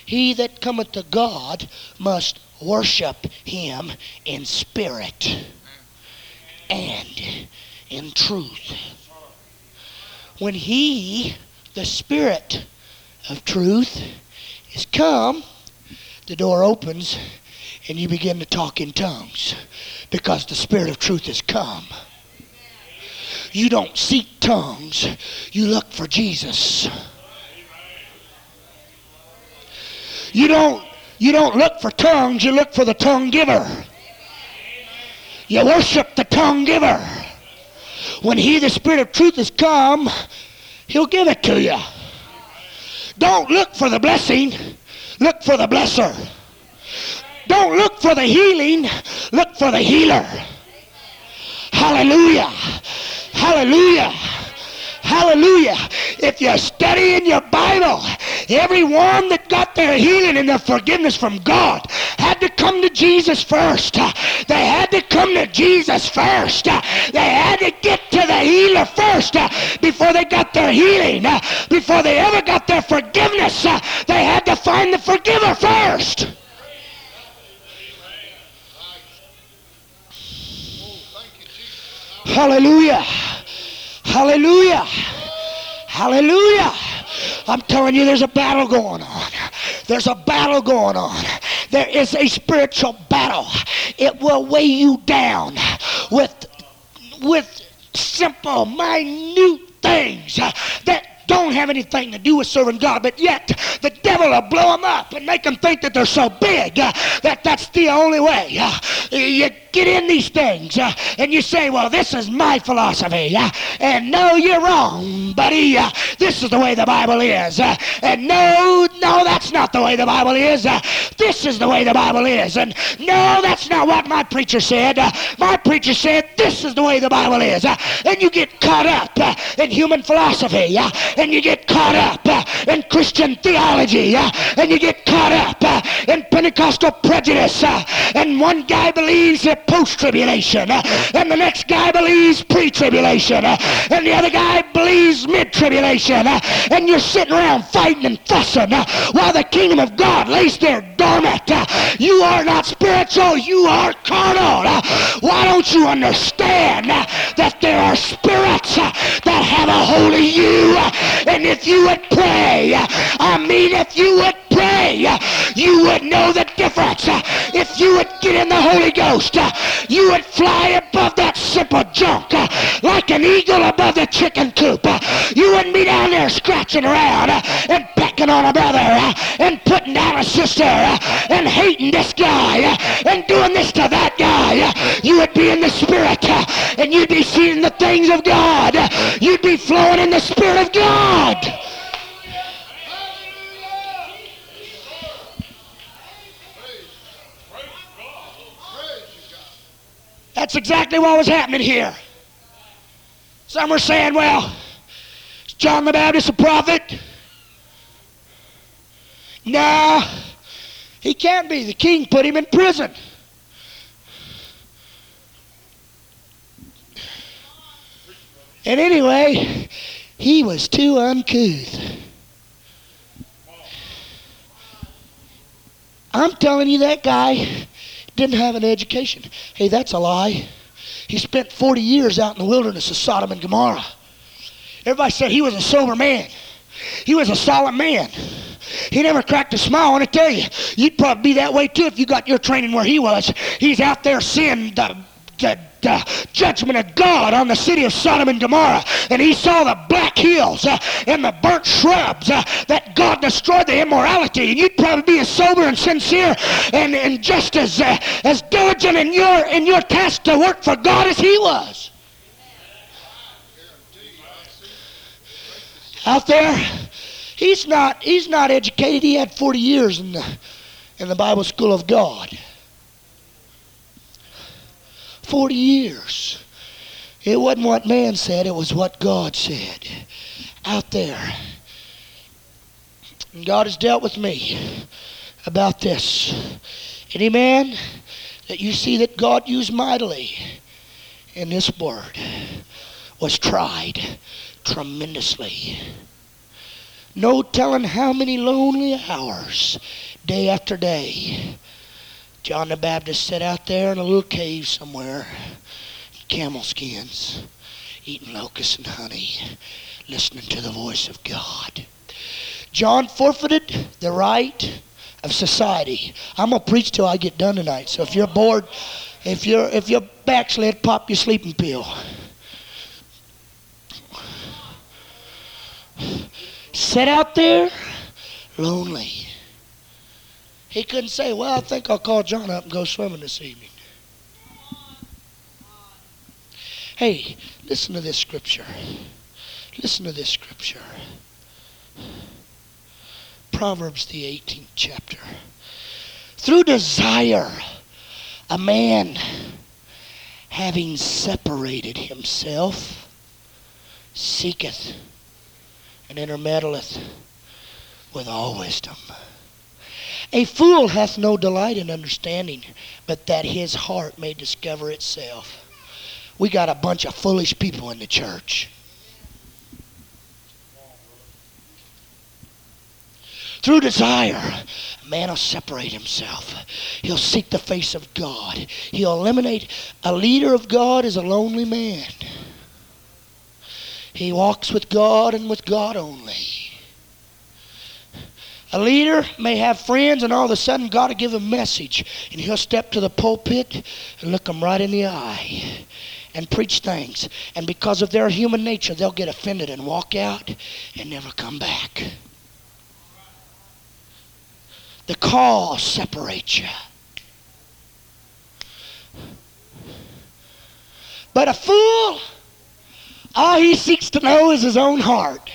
He that cometh to God must worship him in spirit and in truth. When he, the spirit of truth, is come, the door opens and you begin to talk in tongues because the spirit of truth has come. you don't seek tongues, you look for Jesus. You don't you don't look for tongues, you look for the tongue giver. You worship the tongue giver. When he, the Spirit of truth, has come, he'll give it to you. Don't look for the blessing, look for the blesser. Don't look for the healing, look for the healer. Hallelujah. Hallelujah. Hallelujah. If you study in your Bible, everyone that got their healing and their forgiveness from God had to come to Jesus first. They had to come to Jesus first. They had to get to the healer first before they got their healing. Before they ever got their forgiveness, they had to find the forgiver first. Hallelujah. Hallelujah. Hallelujah. I'm telling you, there's a battle going on. There's a battle going on. There is a spiritual battle. It will weigh you down with, with simple, minute things that don't have anything to do with serving God, but yet the devil will blow them up and make them think that they're so big that that's the only way. You get in these things uh, and you say, well, this is my philosophy. Uh, and no, you're wrong, buddy. Uh, this is the way the Bible is. Uh, and no, no, that's not the way the Bible is. Uh, this is the way the Bible is. And no, that's not what my preacher said. Uh, my preacher said this is the way the Bible is. And you get caught up in human philosophy. And you get caught up in Christian theology. And you get caught up in Pentecostal prejudice. And one guy believes that post-tribulation, uh, and the next guy believes pre-tribulation, uh, and the other guy believes mid-tribulation, uh, and you're sitting around fighting and fussing while the kingdom of God lays there dormant. You are not spiritual, you are carnal. Why don't you understand that there are spirits that have a hold of you? And if you would pray, I mean if you would pray, you would know the difference. Uh, If you would get in the Holy Ghost, uh, you would fly above that simple junk uh, like an eagle above the chicken coop. Uh, you wouldn't be down there scratching around uh, and pecking on a brother uh, and putting down a sister and hating this guy and doing this to that guy. You would be in the Spirit and you'd be seeing the things of God. You'd be flowing in the Spirit of God. That's exactly what was happening here. Some were saying, well, is John the Baptist a prophet? No, he can't be. The king put him in prison. And anyway, he was too uncouth. I'm telling you, that guy didn't have an education. Hey, that's a lie. He spent 40 years out in the wilderness of Sodom and Gomorrah. Everybody said he was a sober man. He was a solid man. He never cracked a smile. And I want to tell you, you'd probably be that way too if you got your training where he was. He's out there seeing the, the, the judgment of God on the city of Sodom and Gomorrah. And he saw the black hills uh, and the burnt shrubs uh, that God destroyed the immorality. And you'd probably be as sober and sincere and, and just as, uh, as diligent in your, in your task to work for God as he was. Out there, he's not, he's not educated. He had 40 years in the, in the Bible school of God. 40 years. It wasn't what man said, it was what God said. Out there. And God has dealt with me about this. Any man that you see that God used mightily in this word was tried tremendously. No telling how many lonely hours, day after day, John the Baptist sat out there in a little cave somewhere, camel skins, eating locusts and honey, listening to the voice of God. John forfeited the right of society. I'm gonna preach till I get done tonight. So if you're bored, if you're if you're backslid, pop your sleeping pill. Sit out there lonely he couldn't say, Well, I think I'll call John up and go swimming this evening. Hey, listen to this scripture. Listen to this scripture. Proverbs, the 18th chapter. Through desire, a man having separated himself seeketh and intermeddleth with all wisdom. A fool hath no delight in understanding, but that his heart may discover itself. We got a bunch of foolish people in the church. Through desire, a man will separate himself. He'll seek the face of God. He'll eliminate. A leader of God is a lonely man. He walks with God and with God only. A leader may have friends, and all of a sudden God will give a message, and he'll step to the pulpit and look them right in the eye and preach things. And because of their human nature, they'll get offended and walk out and never come back. The call separates you. But a fool, all he seeks to know is his own heart.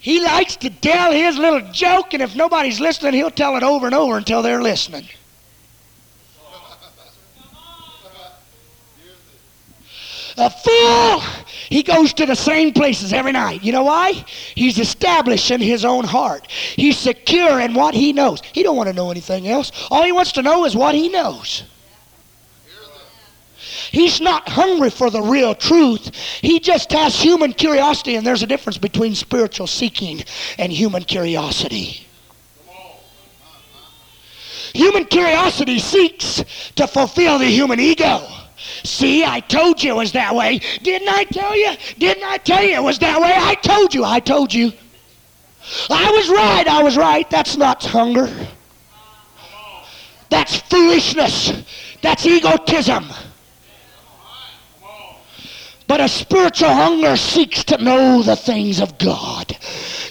He likes to tell his little joke, and if nobody's listening, he'll tell it over and over until they're listening. A fool, he goes to the same places every night. You know why? He's established in his own heart. He's secure in what he knows. He don't want to know anything else. All he wants to know is what he knows. He's not hungry for the real truth. He just has human curiosity, and there's a difference between spiritual seeking and human curiosity. Human curiosity seeks to fulfill the human ego. See, I told you it was that way. Didn't I tell you? Didn't I tell you it was that way? I told you. I told you. I was right. I was right. That's not hunger. That's foolishness. That's egotism. But a spiritual hunger seeks to know the things of God.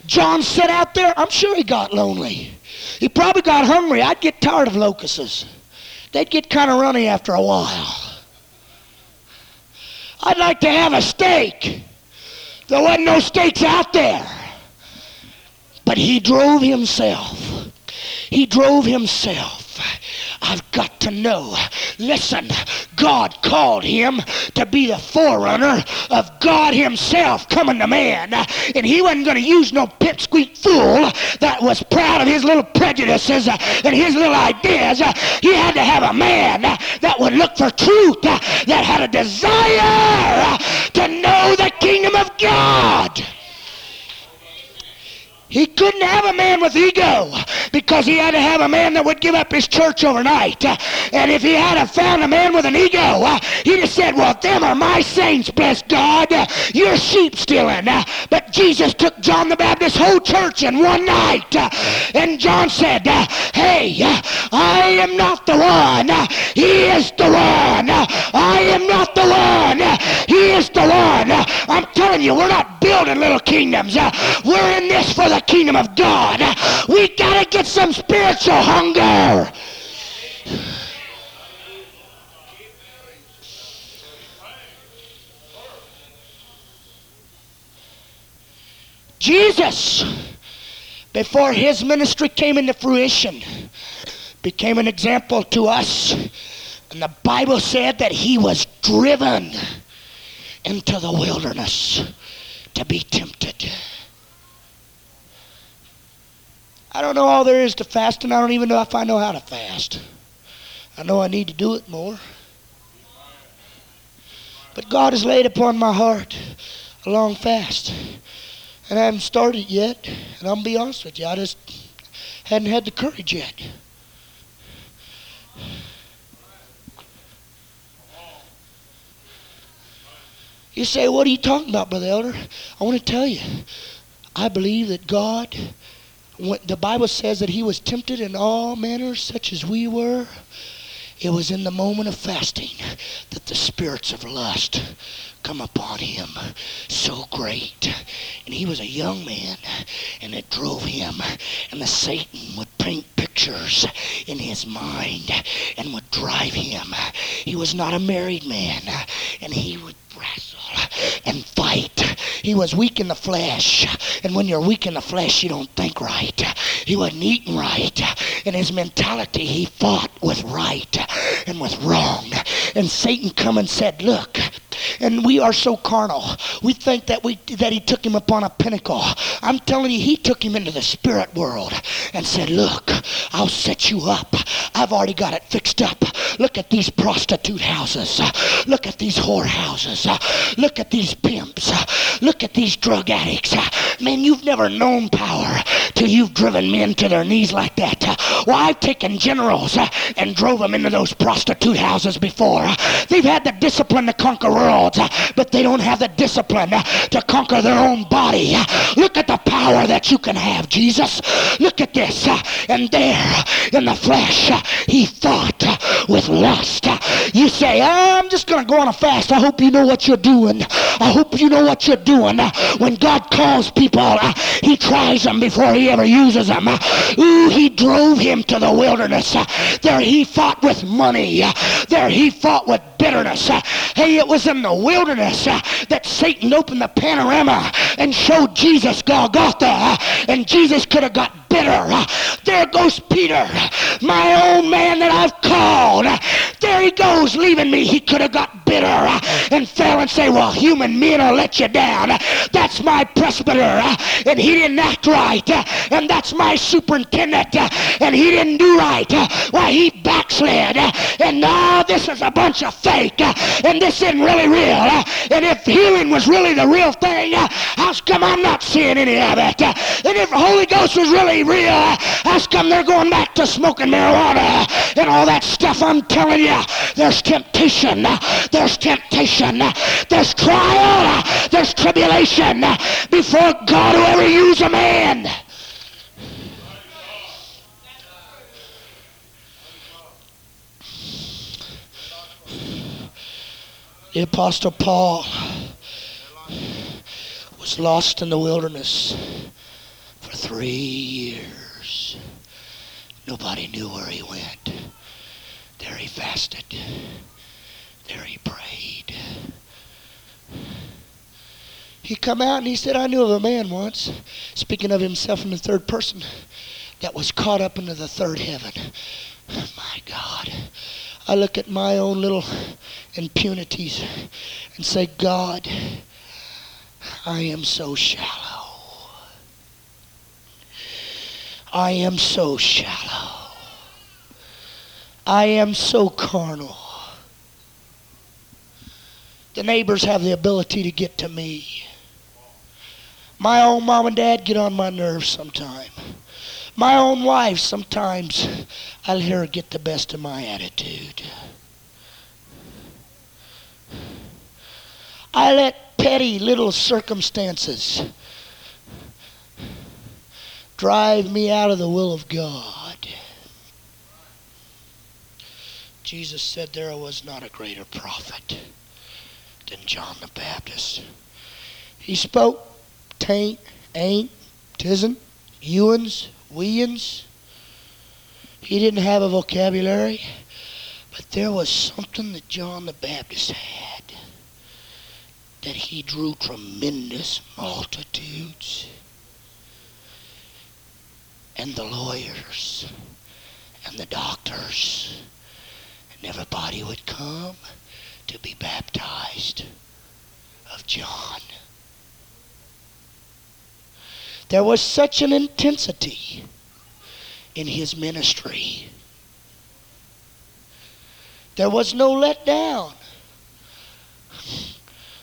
John sat out there. I'm sure he got lonely. He probably got hungry. I'd get tired of locusts. They'd get kind of runny after a while. I'd like to have a steak. There wasn't no steaks out there. But he drove himself. He drove himself. I've got to know. Listen, God called him to be the forerunner of God himself coming to man. And he wasn't going to use no pipsqueak fool that was proud of his little prejudices and his little ideas. He had to have a man that would look for truth, that had a desire to know the kingdom of God. He couldn't have a man with ego because he had to have a man that would give up his church overnight. And if he had found a man with an ego, he'd have said, Well, them are my saints, bless God. You're sheep stealing. But Jesus took John the Baptist's whole church in one night. And John said, Hey, I am not the one. He is the one. I am not the one. He is the one. I'm telling you, we're not building little kingdoms. We're in this for the kingdom of God. We got to get some spiritual hunger. Jesus, before his ministry came into fruition, became an example to us. And the Bible said that he was driven into the wilderness to be tempted. I don't know all there is to fasting. I don't even know if I know how to fast. I know I need to do it more. But God has laid upon my heart a long fast. And I haven't started yet. And I'm going to be honest with you, I just hadn't had the courage yet. You say, What are you talking about, Brother Elder? I want to tell you. I believe that God when the Bible says that he was tempted in all manners such as we were, It was in the moment of fasting that the spirits of lust come upon him so great. And he was a young man, and it drove him. And the Satan would paint pictures in his mind and would drive him. He was not a married man, and he would wrestle and fight. He was weak in the flesh. And when you're weak in the flesh, you don't think right. He wasn't eating right. In his mentality, he fought with right and with wrong. And Satan come and said, Look, and we are so carnal. We think that we that he took him upon a pinnacle. I'm telling you, he took him into the spirit world and said, Look, I'll set you up. I've already got it fixed up. Look at these prostitute houses. Look at these whore houses. Look at these pimps. Look at these drug addicts. Man, you've never known power till you've driven men to their knees like that. Well, I've taken generals and drove them into those prostitute houses before. They've had the discipline to conquer worlds, but they don't have the discipline to conquer their own body. Look at the power that you can have, Jesus. Look at this. And there in the flesh, he fought with lust. You say, ah, I'm just going to go on a fast. I hope you know what you're doing doing I hope you know what you're doing. When God calls people, he tries them before he ever uses them. Ooh, he drove him to the wilderness. There he fought with money. There he fought with bitterness. Hey, it was in the wilderness that Satan opened the panorama and showed Jesus Golgotha. And Jesus could have got bitter. There goes Peter, my own man that I've called. There he goes, leaving me. He could have got bitter and fell and say, well, human men will let you down. That's my presbyter, and he didn't act right. And that's my superintendent, and he didn't do right. Why, he backslid. And now this is a bunch of fake, and this isn't really real. And if healing was really the real thing, how come I'm not seeing any of it? And if the Holy Ghost was really real, how come they're going back to smoking marijuana and all that stuff? I'm telling you, there's temptation. There's temptation. There's trial. There's tribulation before God will ever use a man. The Apostle Paul was lost in the wilderness for three years. Nobody knew where he went. There he fasted. There he prayed. He come out and he said, I knew of a man once, speaking of himself in the third person, that was caught up into the third heaven. My God. I look at my own little impunities and say, God, I am so shallow. I am so shallow. I am so carnal. The neighbors have the ability to get to me. My own mom and dad get on my nerves sometimes. My own wife, sometimes I let her get the best of my attitude. I let petty little circumstances drive me out of the will of God. Jesus said there was not a greater prophet than John the Baptist. He spoke taint, ain't, tisn't, weans. He didn't have a vocabulary, but there was something that John the Baptist had that he drew tremendous multitudes. And the lawyers and the doctors and everybody would come to be baptized of John. There was such an intensity in his ministry. There was no letdown.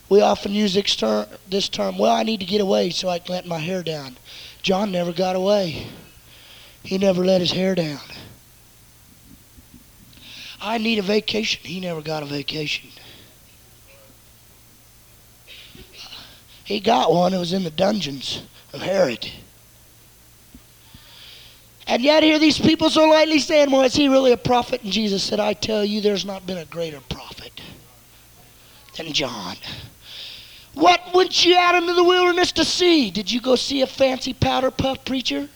We often use term, this term, well, I need to get away so I can let my hair down. John never got away. He never let his hair down. I need a vacation. He never got a vacation. He got one. It was in the dungeons of Herod. And yet here these people so lightly saying, well, is he really a prophet? And Jesus said, I tell you, there's not been a greater prophet than John. What went you out into the wilderness to see? Did you go see a fancy powder puff preacher?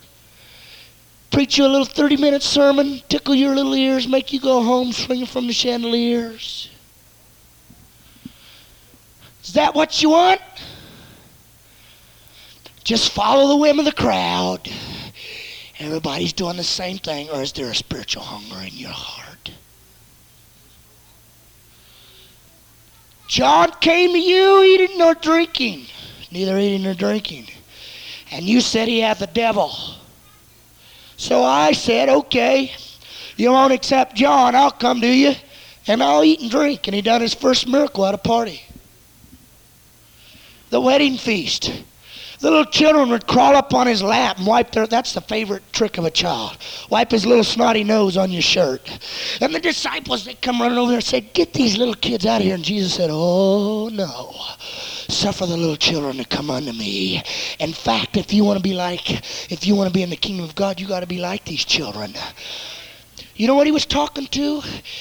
Preach you a little 30 minute sermon, tickle your little ears, make you go home swinging from the chandeliers? Is that what you want? Just follow the whim of the crowd. Everybody's doing the same thing, or is there a spiritual hunger in your heart? John came to you eating nor drinking, neither eating nor drinking. And you said he had the devil. So I said, okay, you won't accept John, I'll come to you and I'll eat and drink. And he done his first miracle at a party. The wedding feast. The little children would crawl up on his lap and wipe their, that's the favorite trick of a child. Wipe his little snotty nose on your shirt. And the disciples, they come running over there and said, get these little kids out of here. And Jesus said, oh no. Suffer the little children to come unto me. In fact, if you want to be like, if you want to be in the kingdom of God, you got to be like these children. You know what he was talking to?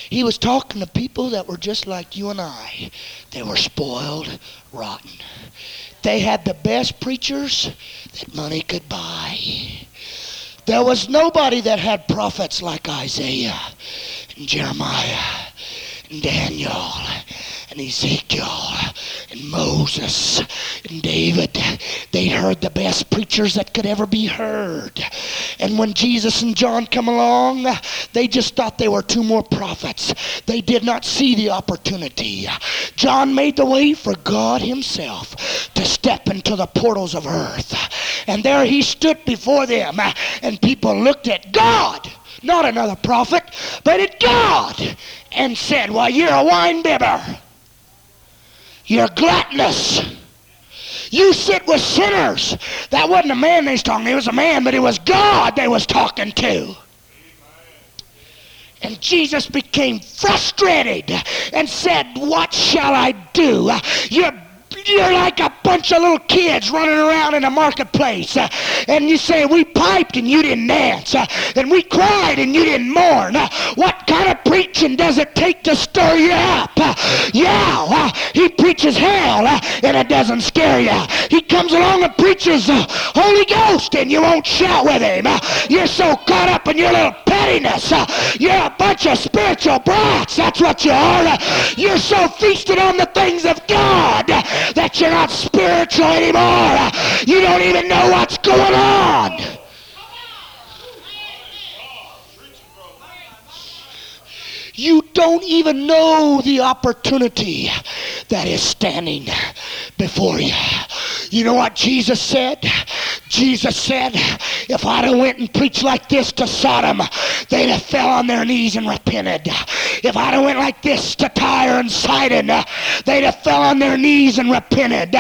He was talking to people that were just like you and I. They were spoiled, rotten. They had the best preachers that money could buy. There was nobody that had prophets like Isaiah and Jeremiah and Daniel and Ezekiel and Moses and David. They heard the best preachers that could ever be heard. And when Jesus and John come along, they just thought they were two more prophets. They did not see the opportunity. John made the way for God himself to step into the portals of earth. And there he stood before them, and people looked at God not another prophet, but at God, and said, Well, you're a wine bibber. You're gluttonous. You sit with sinners. That wasn't a man they was talking to. It was a man, but it was God they was talking to. And Jesus became frustrated and said, What shall I do? You're you're like a bunch of little kids running around in a marketplace. Uh, and you say, We piped and you didn't dance. Uh, and we cried and you didn't mourn. Uh, what kind of preaching does it take to stir you up? Uh, yeah, uh, he preaches hell uh, and it doesn't scare you. He comes along and preaches the Holy Ghost and you won't shout with him. you're so caught up in your little pettiness. you're a bunch of spiritual brats. That's what you are. you're so feasted on the things of God that you're not spiritual anymore. You don't even know what's going on. You don't even know the opportunity that is standing before you. You know what Jesus said? Jesus said, if I'd have went and preached like this to Sodom, they'd have fell on their knees and repented. If I'd have went like this to Tyre and Sidon, they'd have fell on their knees and repented.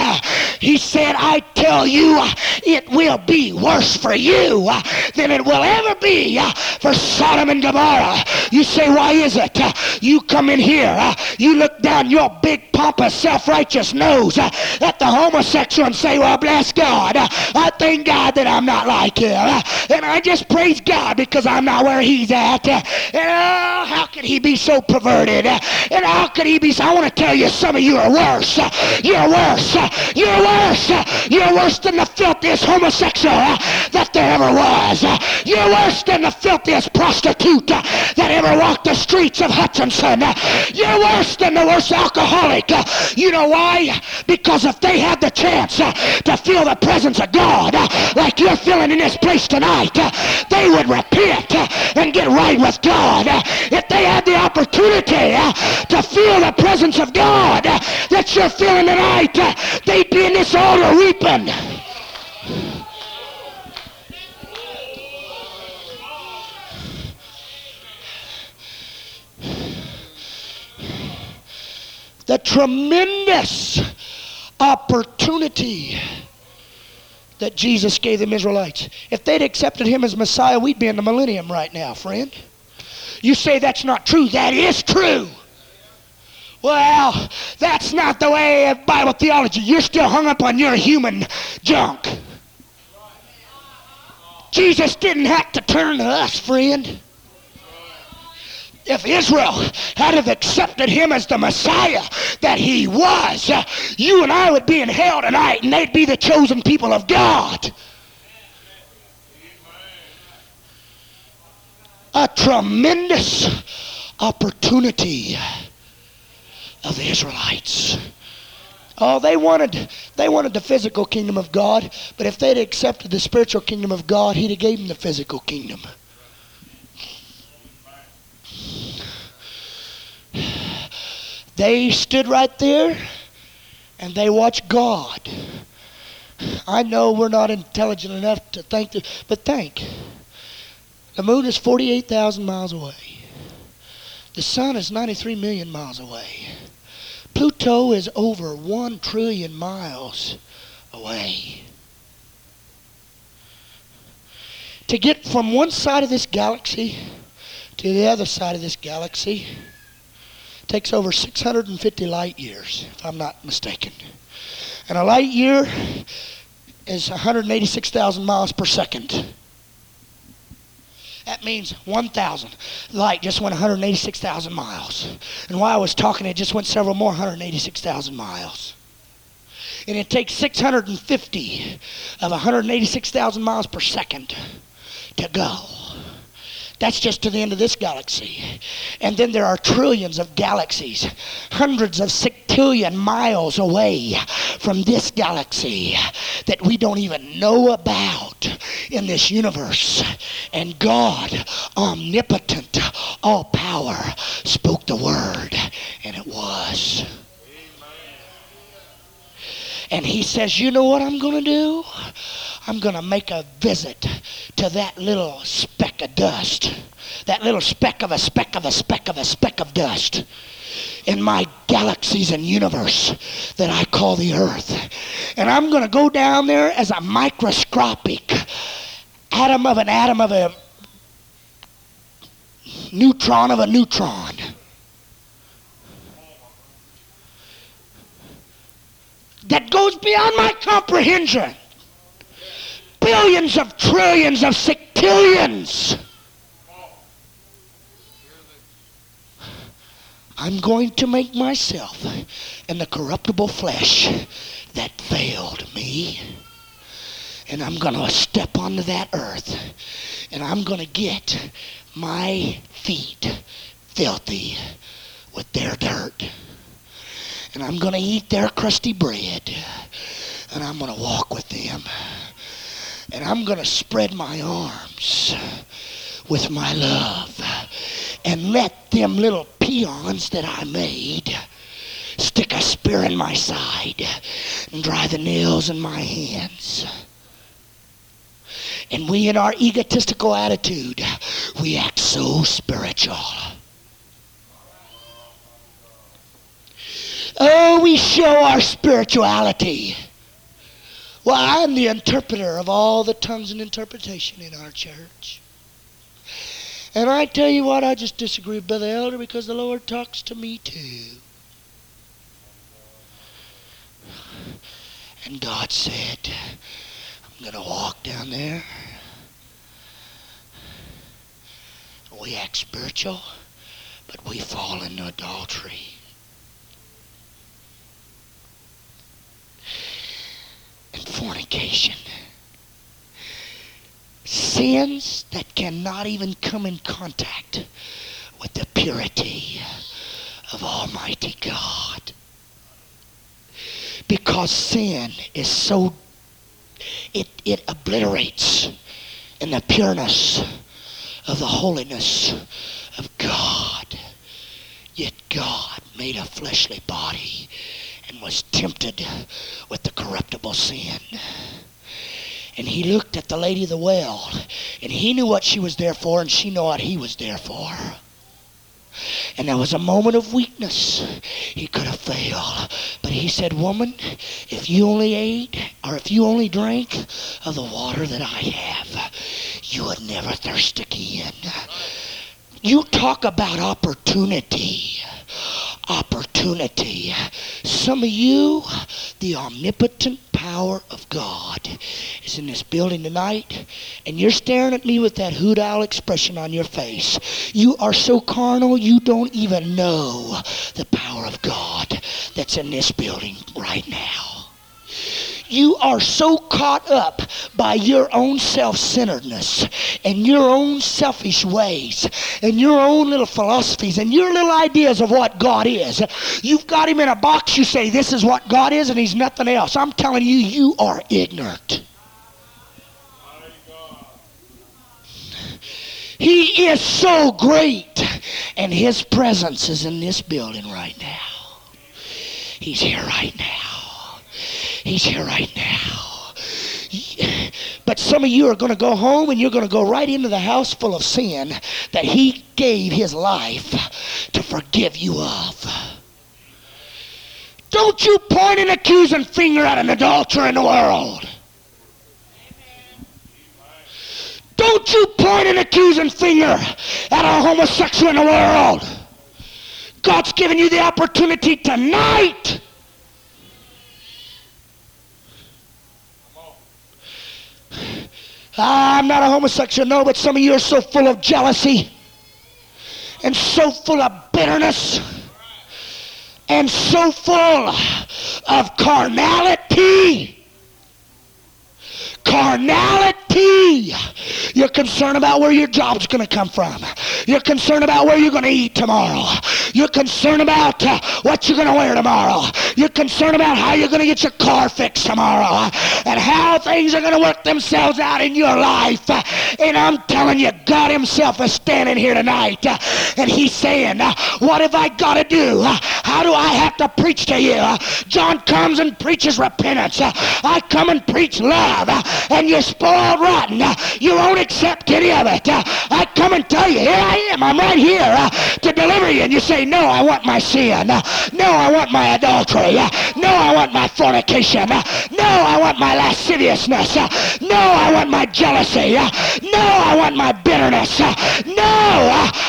He said, I tell you, it will be worse for you than it will ever be for Sodom and Gomorrah. You say, why is it? Uh, you come in here, uh, you look down your big pompous self-righteous nose uh, at the homosexual and say, well, bless God. I thank God that I'm not like him. And I just praise God because I'm not where he's at. And oh, how could he be so perverted? And how could he be so... I want to tell you, some of you are worse. You're worse. You're worse. You're worse than the filthiest homosexual that there ever was. You're worse than the filthiest prostitute that ever walked the streets of Hutchinson. You're worse than the worst alcoholic. You know why? Because if they had the chance to feel the presence of God like you're feeling in this place tonight, they would repent and get right with God. If they had the opportunity to feel the presence of God that you're feeling tonight, they'd be in this altar weeping. The tremendous opportunity that Jesus gave the Israelites. If they'd accepted him as Messiah, we'd be in the millennium right now, friend. You say that's not true. That is true. Well, that's not the way of Bible theology. You're still hung up on your human junk. Jesus Jesus didn't have to turn to us, friend. If Israel had have accepted him as the Messiah that he was, you and I would be in hell tonight and they'd be the chosen people of God. A tremendous opportunity of the Israelites. Oh, they wanted they wanted the physical kingdom of God, but if they'd accepted the spiritual kingdom of God, He'd have gave them the physical kingdom. They stood right there and they watched God. I know we're not intelligent enough to think, that, but think. The moon is 48,000 miles away. The sun is 93 million miles away. Pluto is over 1 trillion miles away. To get from one side of this galaxy to the other side of this galaxy takes over 650 light years, if I'm not mistaken. And a light year is 186,000 miles per second. That means 1,000. Light just went 186,000 miles. And while I was talking, it just went several more 186,000 miles. And it takes 650 of 186,000 miles per second to go. That's just to the end of this galaxy. And then there are trillions of galaxies, hundreds of sextillion miles away from this galaxy that we don't even know about in this universe. And God, omnipotent, all power, spoke the word, and it was. And he says, You know what I'm going to do? I'm going to make a visit to that little speck of dust, that little speck of a speck of a speck of a speck of dust in my galaxies and universe that I call the earth. And I'm going to go down there as a microscopic atom of an atom of a neutron of a neutron. That goes beyond my comprehension billions of trillions of sextillions. I'm going to make myself in the corruptible flesh that failed me. And I'm going to step onto that earth. And I'm going to get my feet filthy with their dirt. And I'm going to eat their crusty bread. And I'm going to walk with them and I'm going to spread my arms with my love and let them little peons that I made stick a spear in my side and drive the nails in my hands. And we, in our egotistical attitude, we act so spiritual. Oh, we show our spirituality. Well, I'm the interpreter of all the tongues and interpretation in our church. And I tell you what, I just disagree with Brother Elder because the Lord talks to me too. And God said, I'm going to walk down there. We act spiritual, but we fall into adultery. And fornication. Sins that cannot even come in contact with the purity of Almighty God. Because sin is so, it, it obliterates in the pureness of the holiness of God. Yet God made a fleshly body and was tempted with the corruptible sin. And he looked at the lady of the well, and he knew what she was there for, and she knew what he was there for. And there was a moment of weakness. He could have failed. But he said, Woman, if you only ate or if you only drank of the water that I have, you would never thirst again. You talk about opportunity opportunity. Some of you, the omnipotent power of God is in this building tonight, and you're staring at me with that hoot owl expression on your face. You are so carnal, you don't even know the power of God that's in this building right now. You are so caught up by your own self centeredness and your own selfish ways and your own little philosophies and your little ideas of what God is. You've got him in a box, you say, This is what God is, and he's nothing else. I'm telling you, you are ignorant. He is so great, and his presence is in this building right now. He's here right now. He's here right now. But some of you are going to go home and you're going to go right into the house full of sin that He gave His life to forgive you of. Don't you point an accusing finger at an adulterer in the world. Don't you point an accusing finger at a homosexual in the world. God's given you the opportunity tonight I'm not a homosexual, no, but some of you are so full of jealousy and so full of bitterness and so full of carnality. Carnality. You're concerned about where your job's going to come from. You're concerned about where you're going to eat tomorrow. You're concerned about uh, what you're going to wear tomorrow. You're concerned about how you're going to get your car fixed tomorrow uh, and how things are going to work themselves out in your life. Uh, and I'm telling you, God Himself is standing here tonight uh, and He's saying, What have I got to do? How do I have to preach to you? John comes and preaches repentance. I come and preach love. And you're spoiled rotten. You won't accept any of it. I come and tell you, here I am. I'm right here uh, to deliver you. And you say, No, I want my sin. No, I want my adultery. No, I want my fornication. No, I want my lasciviousness. No, I want my jealousy. No, I want my bitterness. No,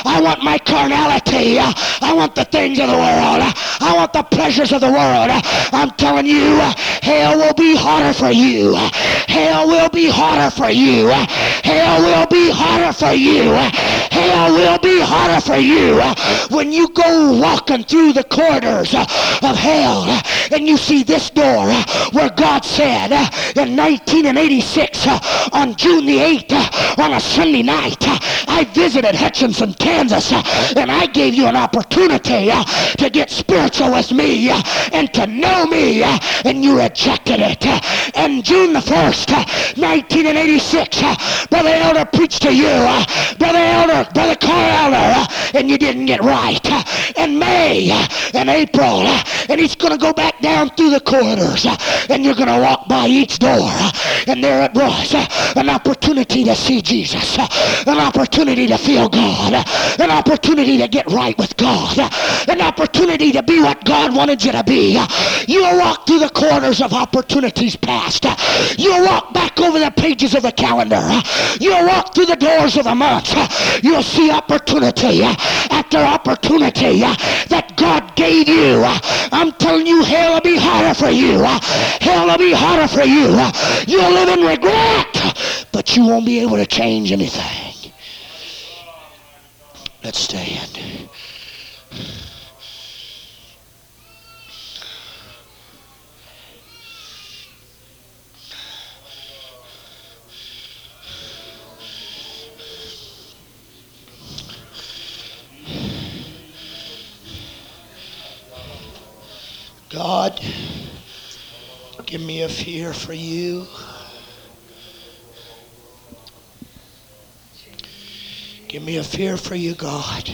I want my carnality. I want the things of the world. I want the pleasures of the world. I'm telling you, hell will be harder for you. Hell will be harder for you. Hell will be harder for you. Hell will be harder for you when you go walking through the corridors of hell and you see this door where God said in 1986 on June the 8th on a Sunday night I visited Hutchinson, Kansas and I gave you an opportunity to get spiritual with me and to know me and you rejected it. And June the 1st, 1986, uh, Brother Elder preached to you, uh, Brother Elder, Brother Carl Elder, uh, and you didn't get right. In May and April, and he's going to go back down through the corridors, and you're going to walk by each door, and there it was, an opportunity to see Jesus, an opportunity to feel God, an opportunity to get right with God, an opportunity to be what God wanted you to be. You'll walk through the corridors of opportunities past. You'll walk back over the pages of the calendar. You'll walk through the doors of the month. You'll see opportunity after opportunity that God gave you. I'm telling you, hell will be harder for you. Hell will be harder for you. You'll live in regret, but you won't be able to change anything. Let's stand. God, give me a fear for you. Give me a fear for you, God.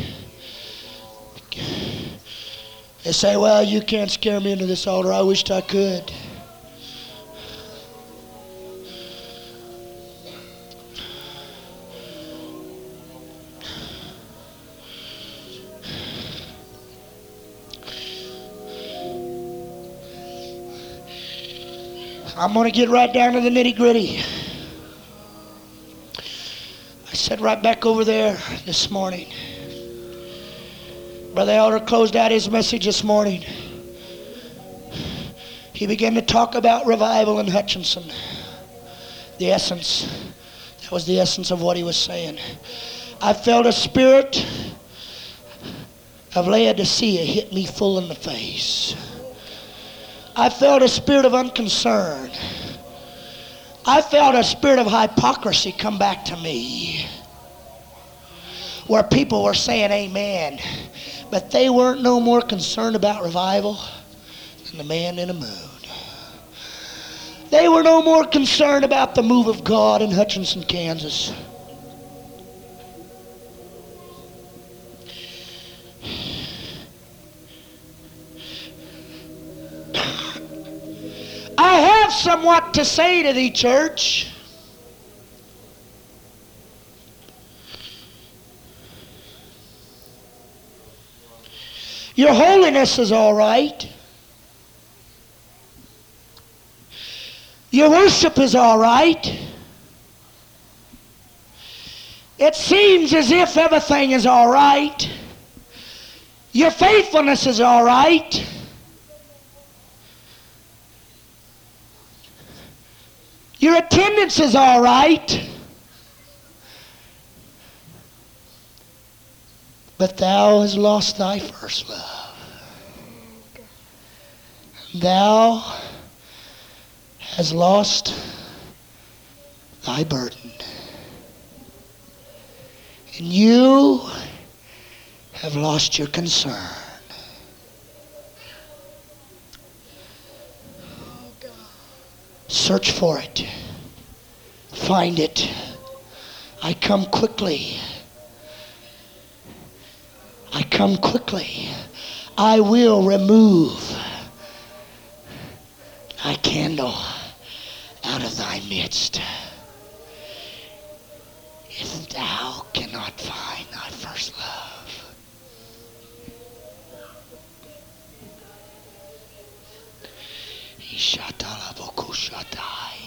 They say, well, you can't scare me into this altar. I wished I could. I'm going to get right down to the nitty gritty. I sat right back over there this morning. Brother Elder closed out his message this morning. he began to talk about revival in Hutchinson. The essence. That was the essence of what he was saying. I felt a spirit of Laodicea hit me full in the face. I felt a spirit of unconcern. I felt a spirit of hypocrisy come back to me where people were saying amen, but they weren't no more concerned about revival than the man in the moon. They were no more concerned about the move of God in Hutchinson, Kansas. I have somewhat to say to thee, church. Your holiness is all right. Your worship is all right. It seems as if everything is all right. Your faithfulness is all right. Your attendance is all right. But thou hast lost thy first love. Thou hast lost thy burden. And you have lost your concern. Search for it. Find it. I come quickly. I come quickly. I will remove thy candle out of thy midst. If thou cannot find thy first love, Ishatalabokushatai.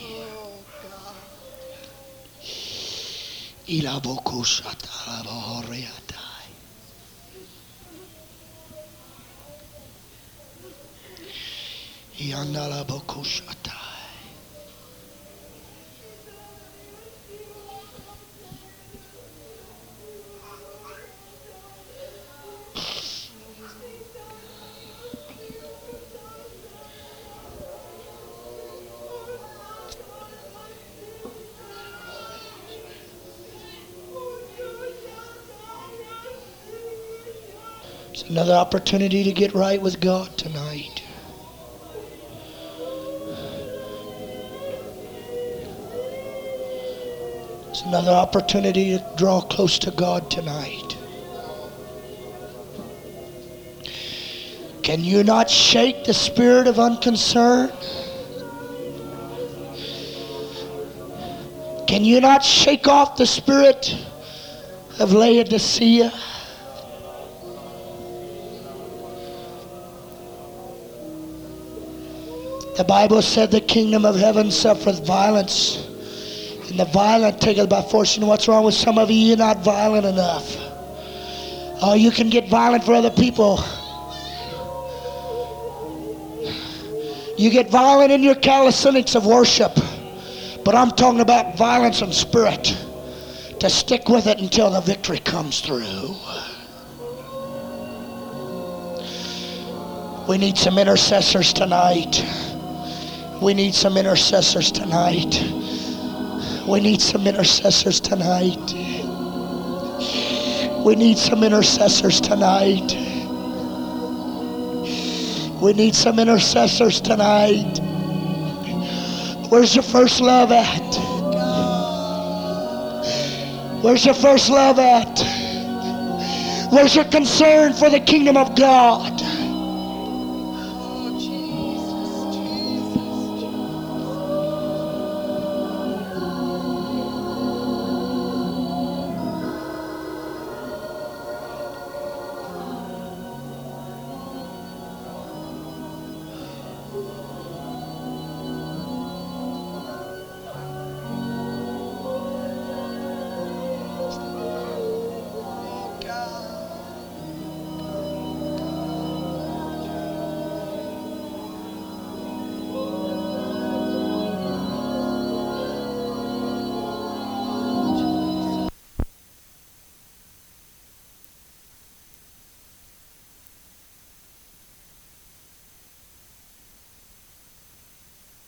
Ilabokushatalabohoriatai. Another opportunity to get right with God tonight. It's another opportunity to draw close to God tonight. Can you not shake the spirit of unconcern? Can you not shake off the spirit of Laodicea? The Bible said the kingdom of heaven suffereth violence, and the violent taketh by force. And what's wrong with some of you? You're not violent enough. Oh, you can get violent for other people. You get violent in your calisthenics of worship, but I'm talking about violence in spirit to stick with it until the victory comes through. We need some intercessors tonight. We need some intercessors tonight. We need some intercessors tonight. We need some intercessors tonight. We need some intercessors tonight. Where's your first love at? Where's your first love at? Where's your concern for the kingdom of God?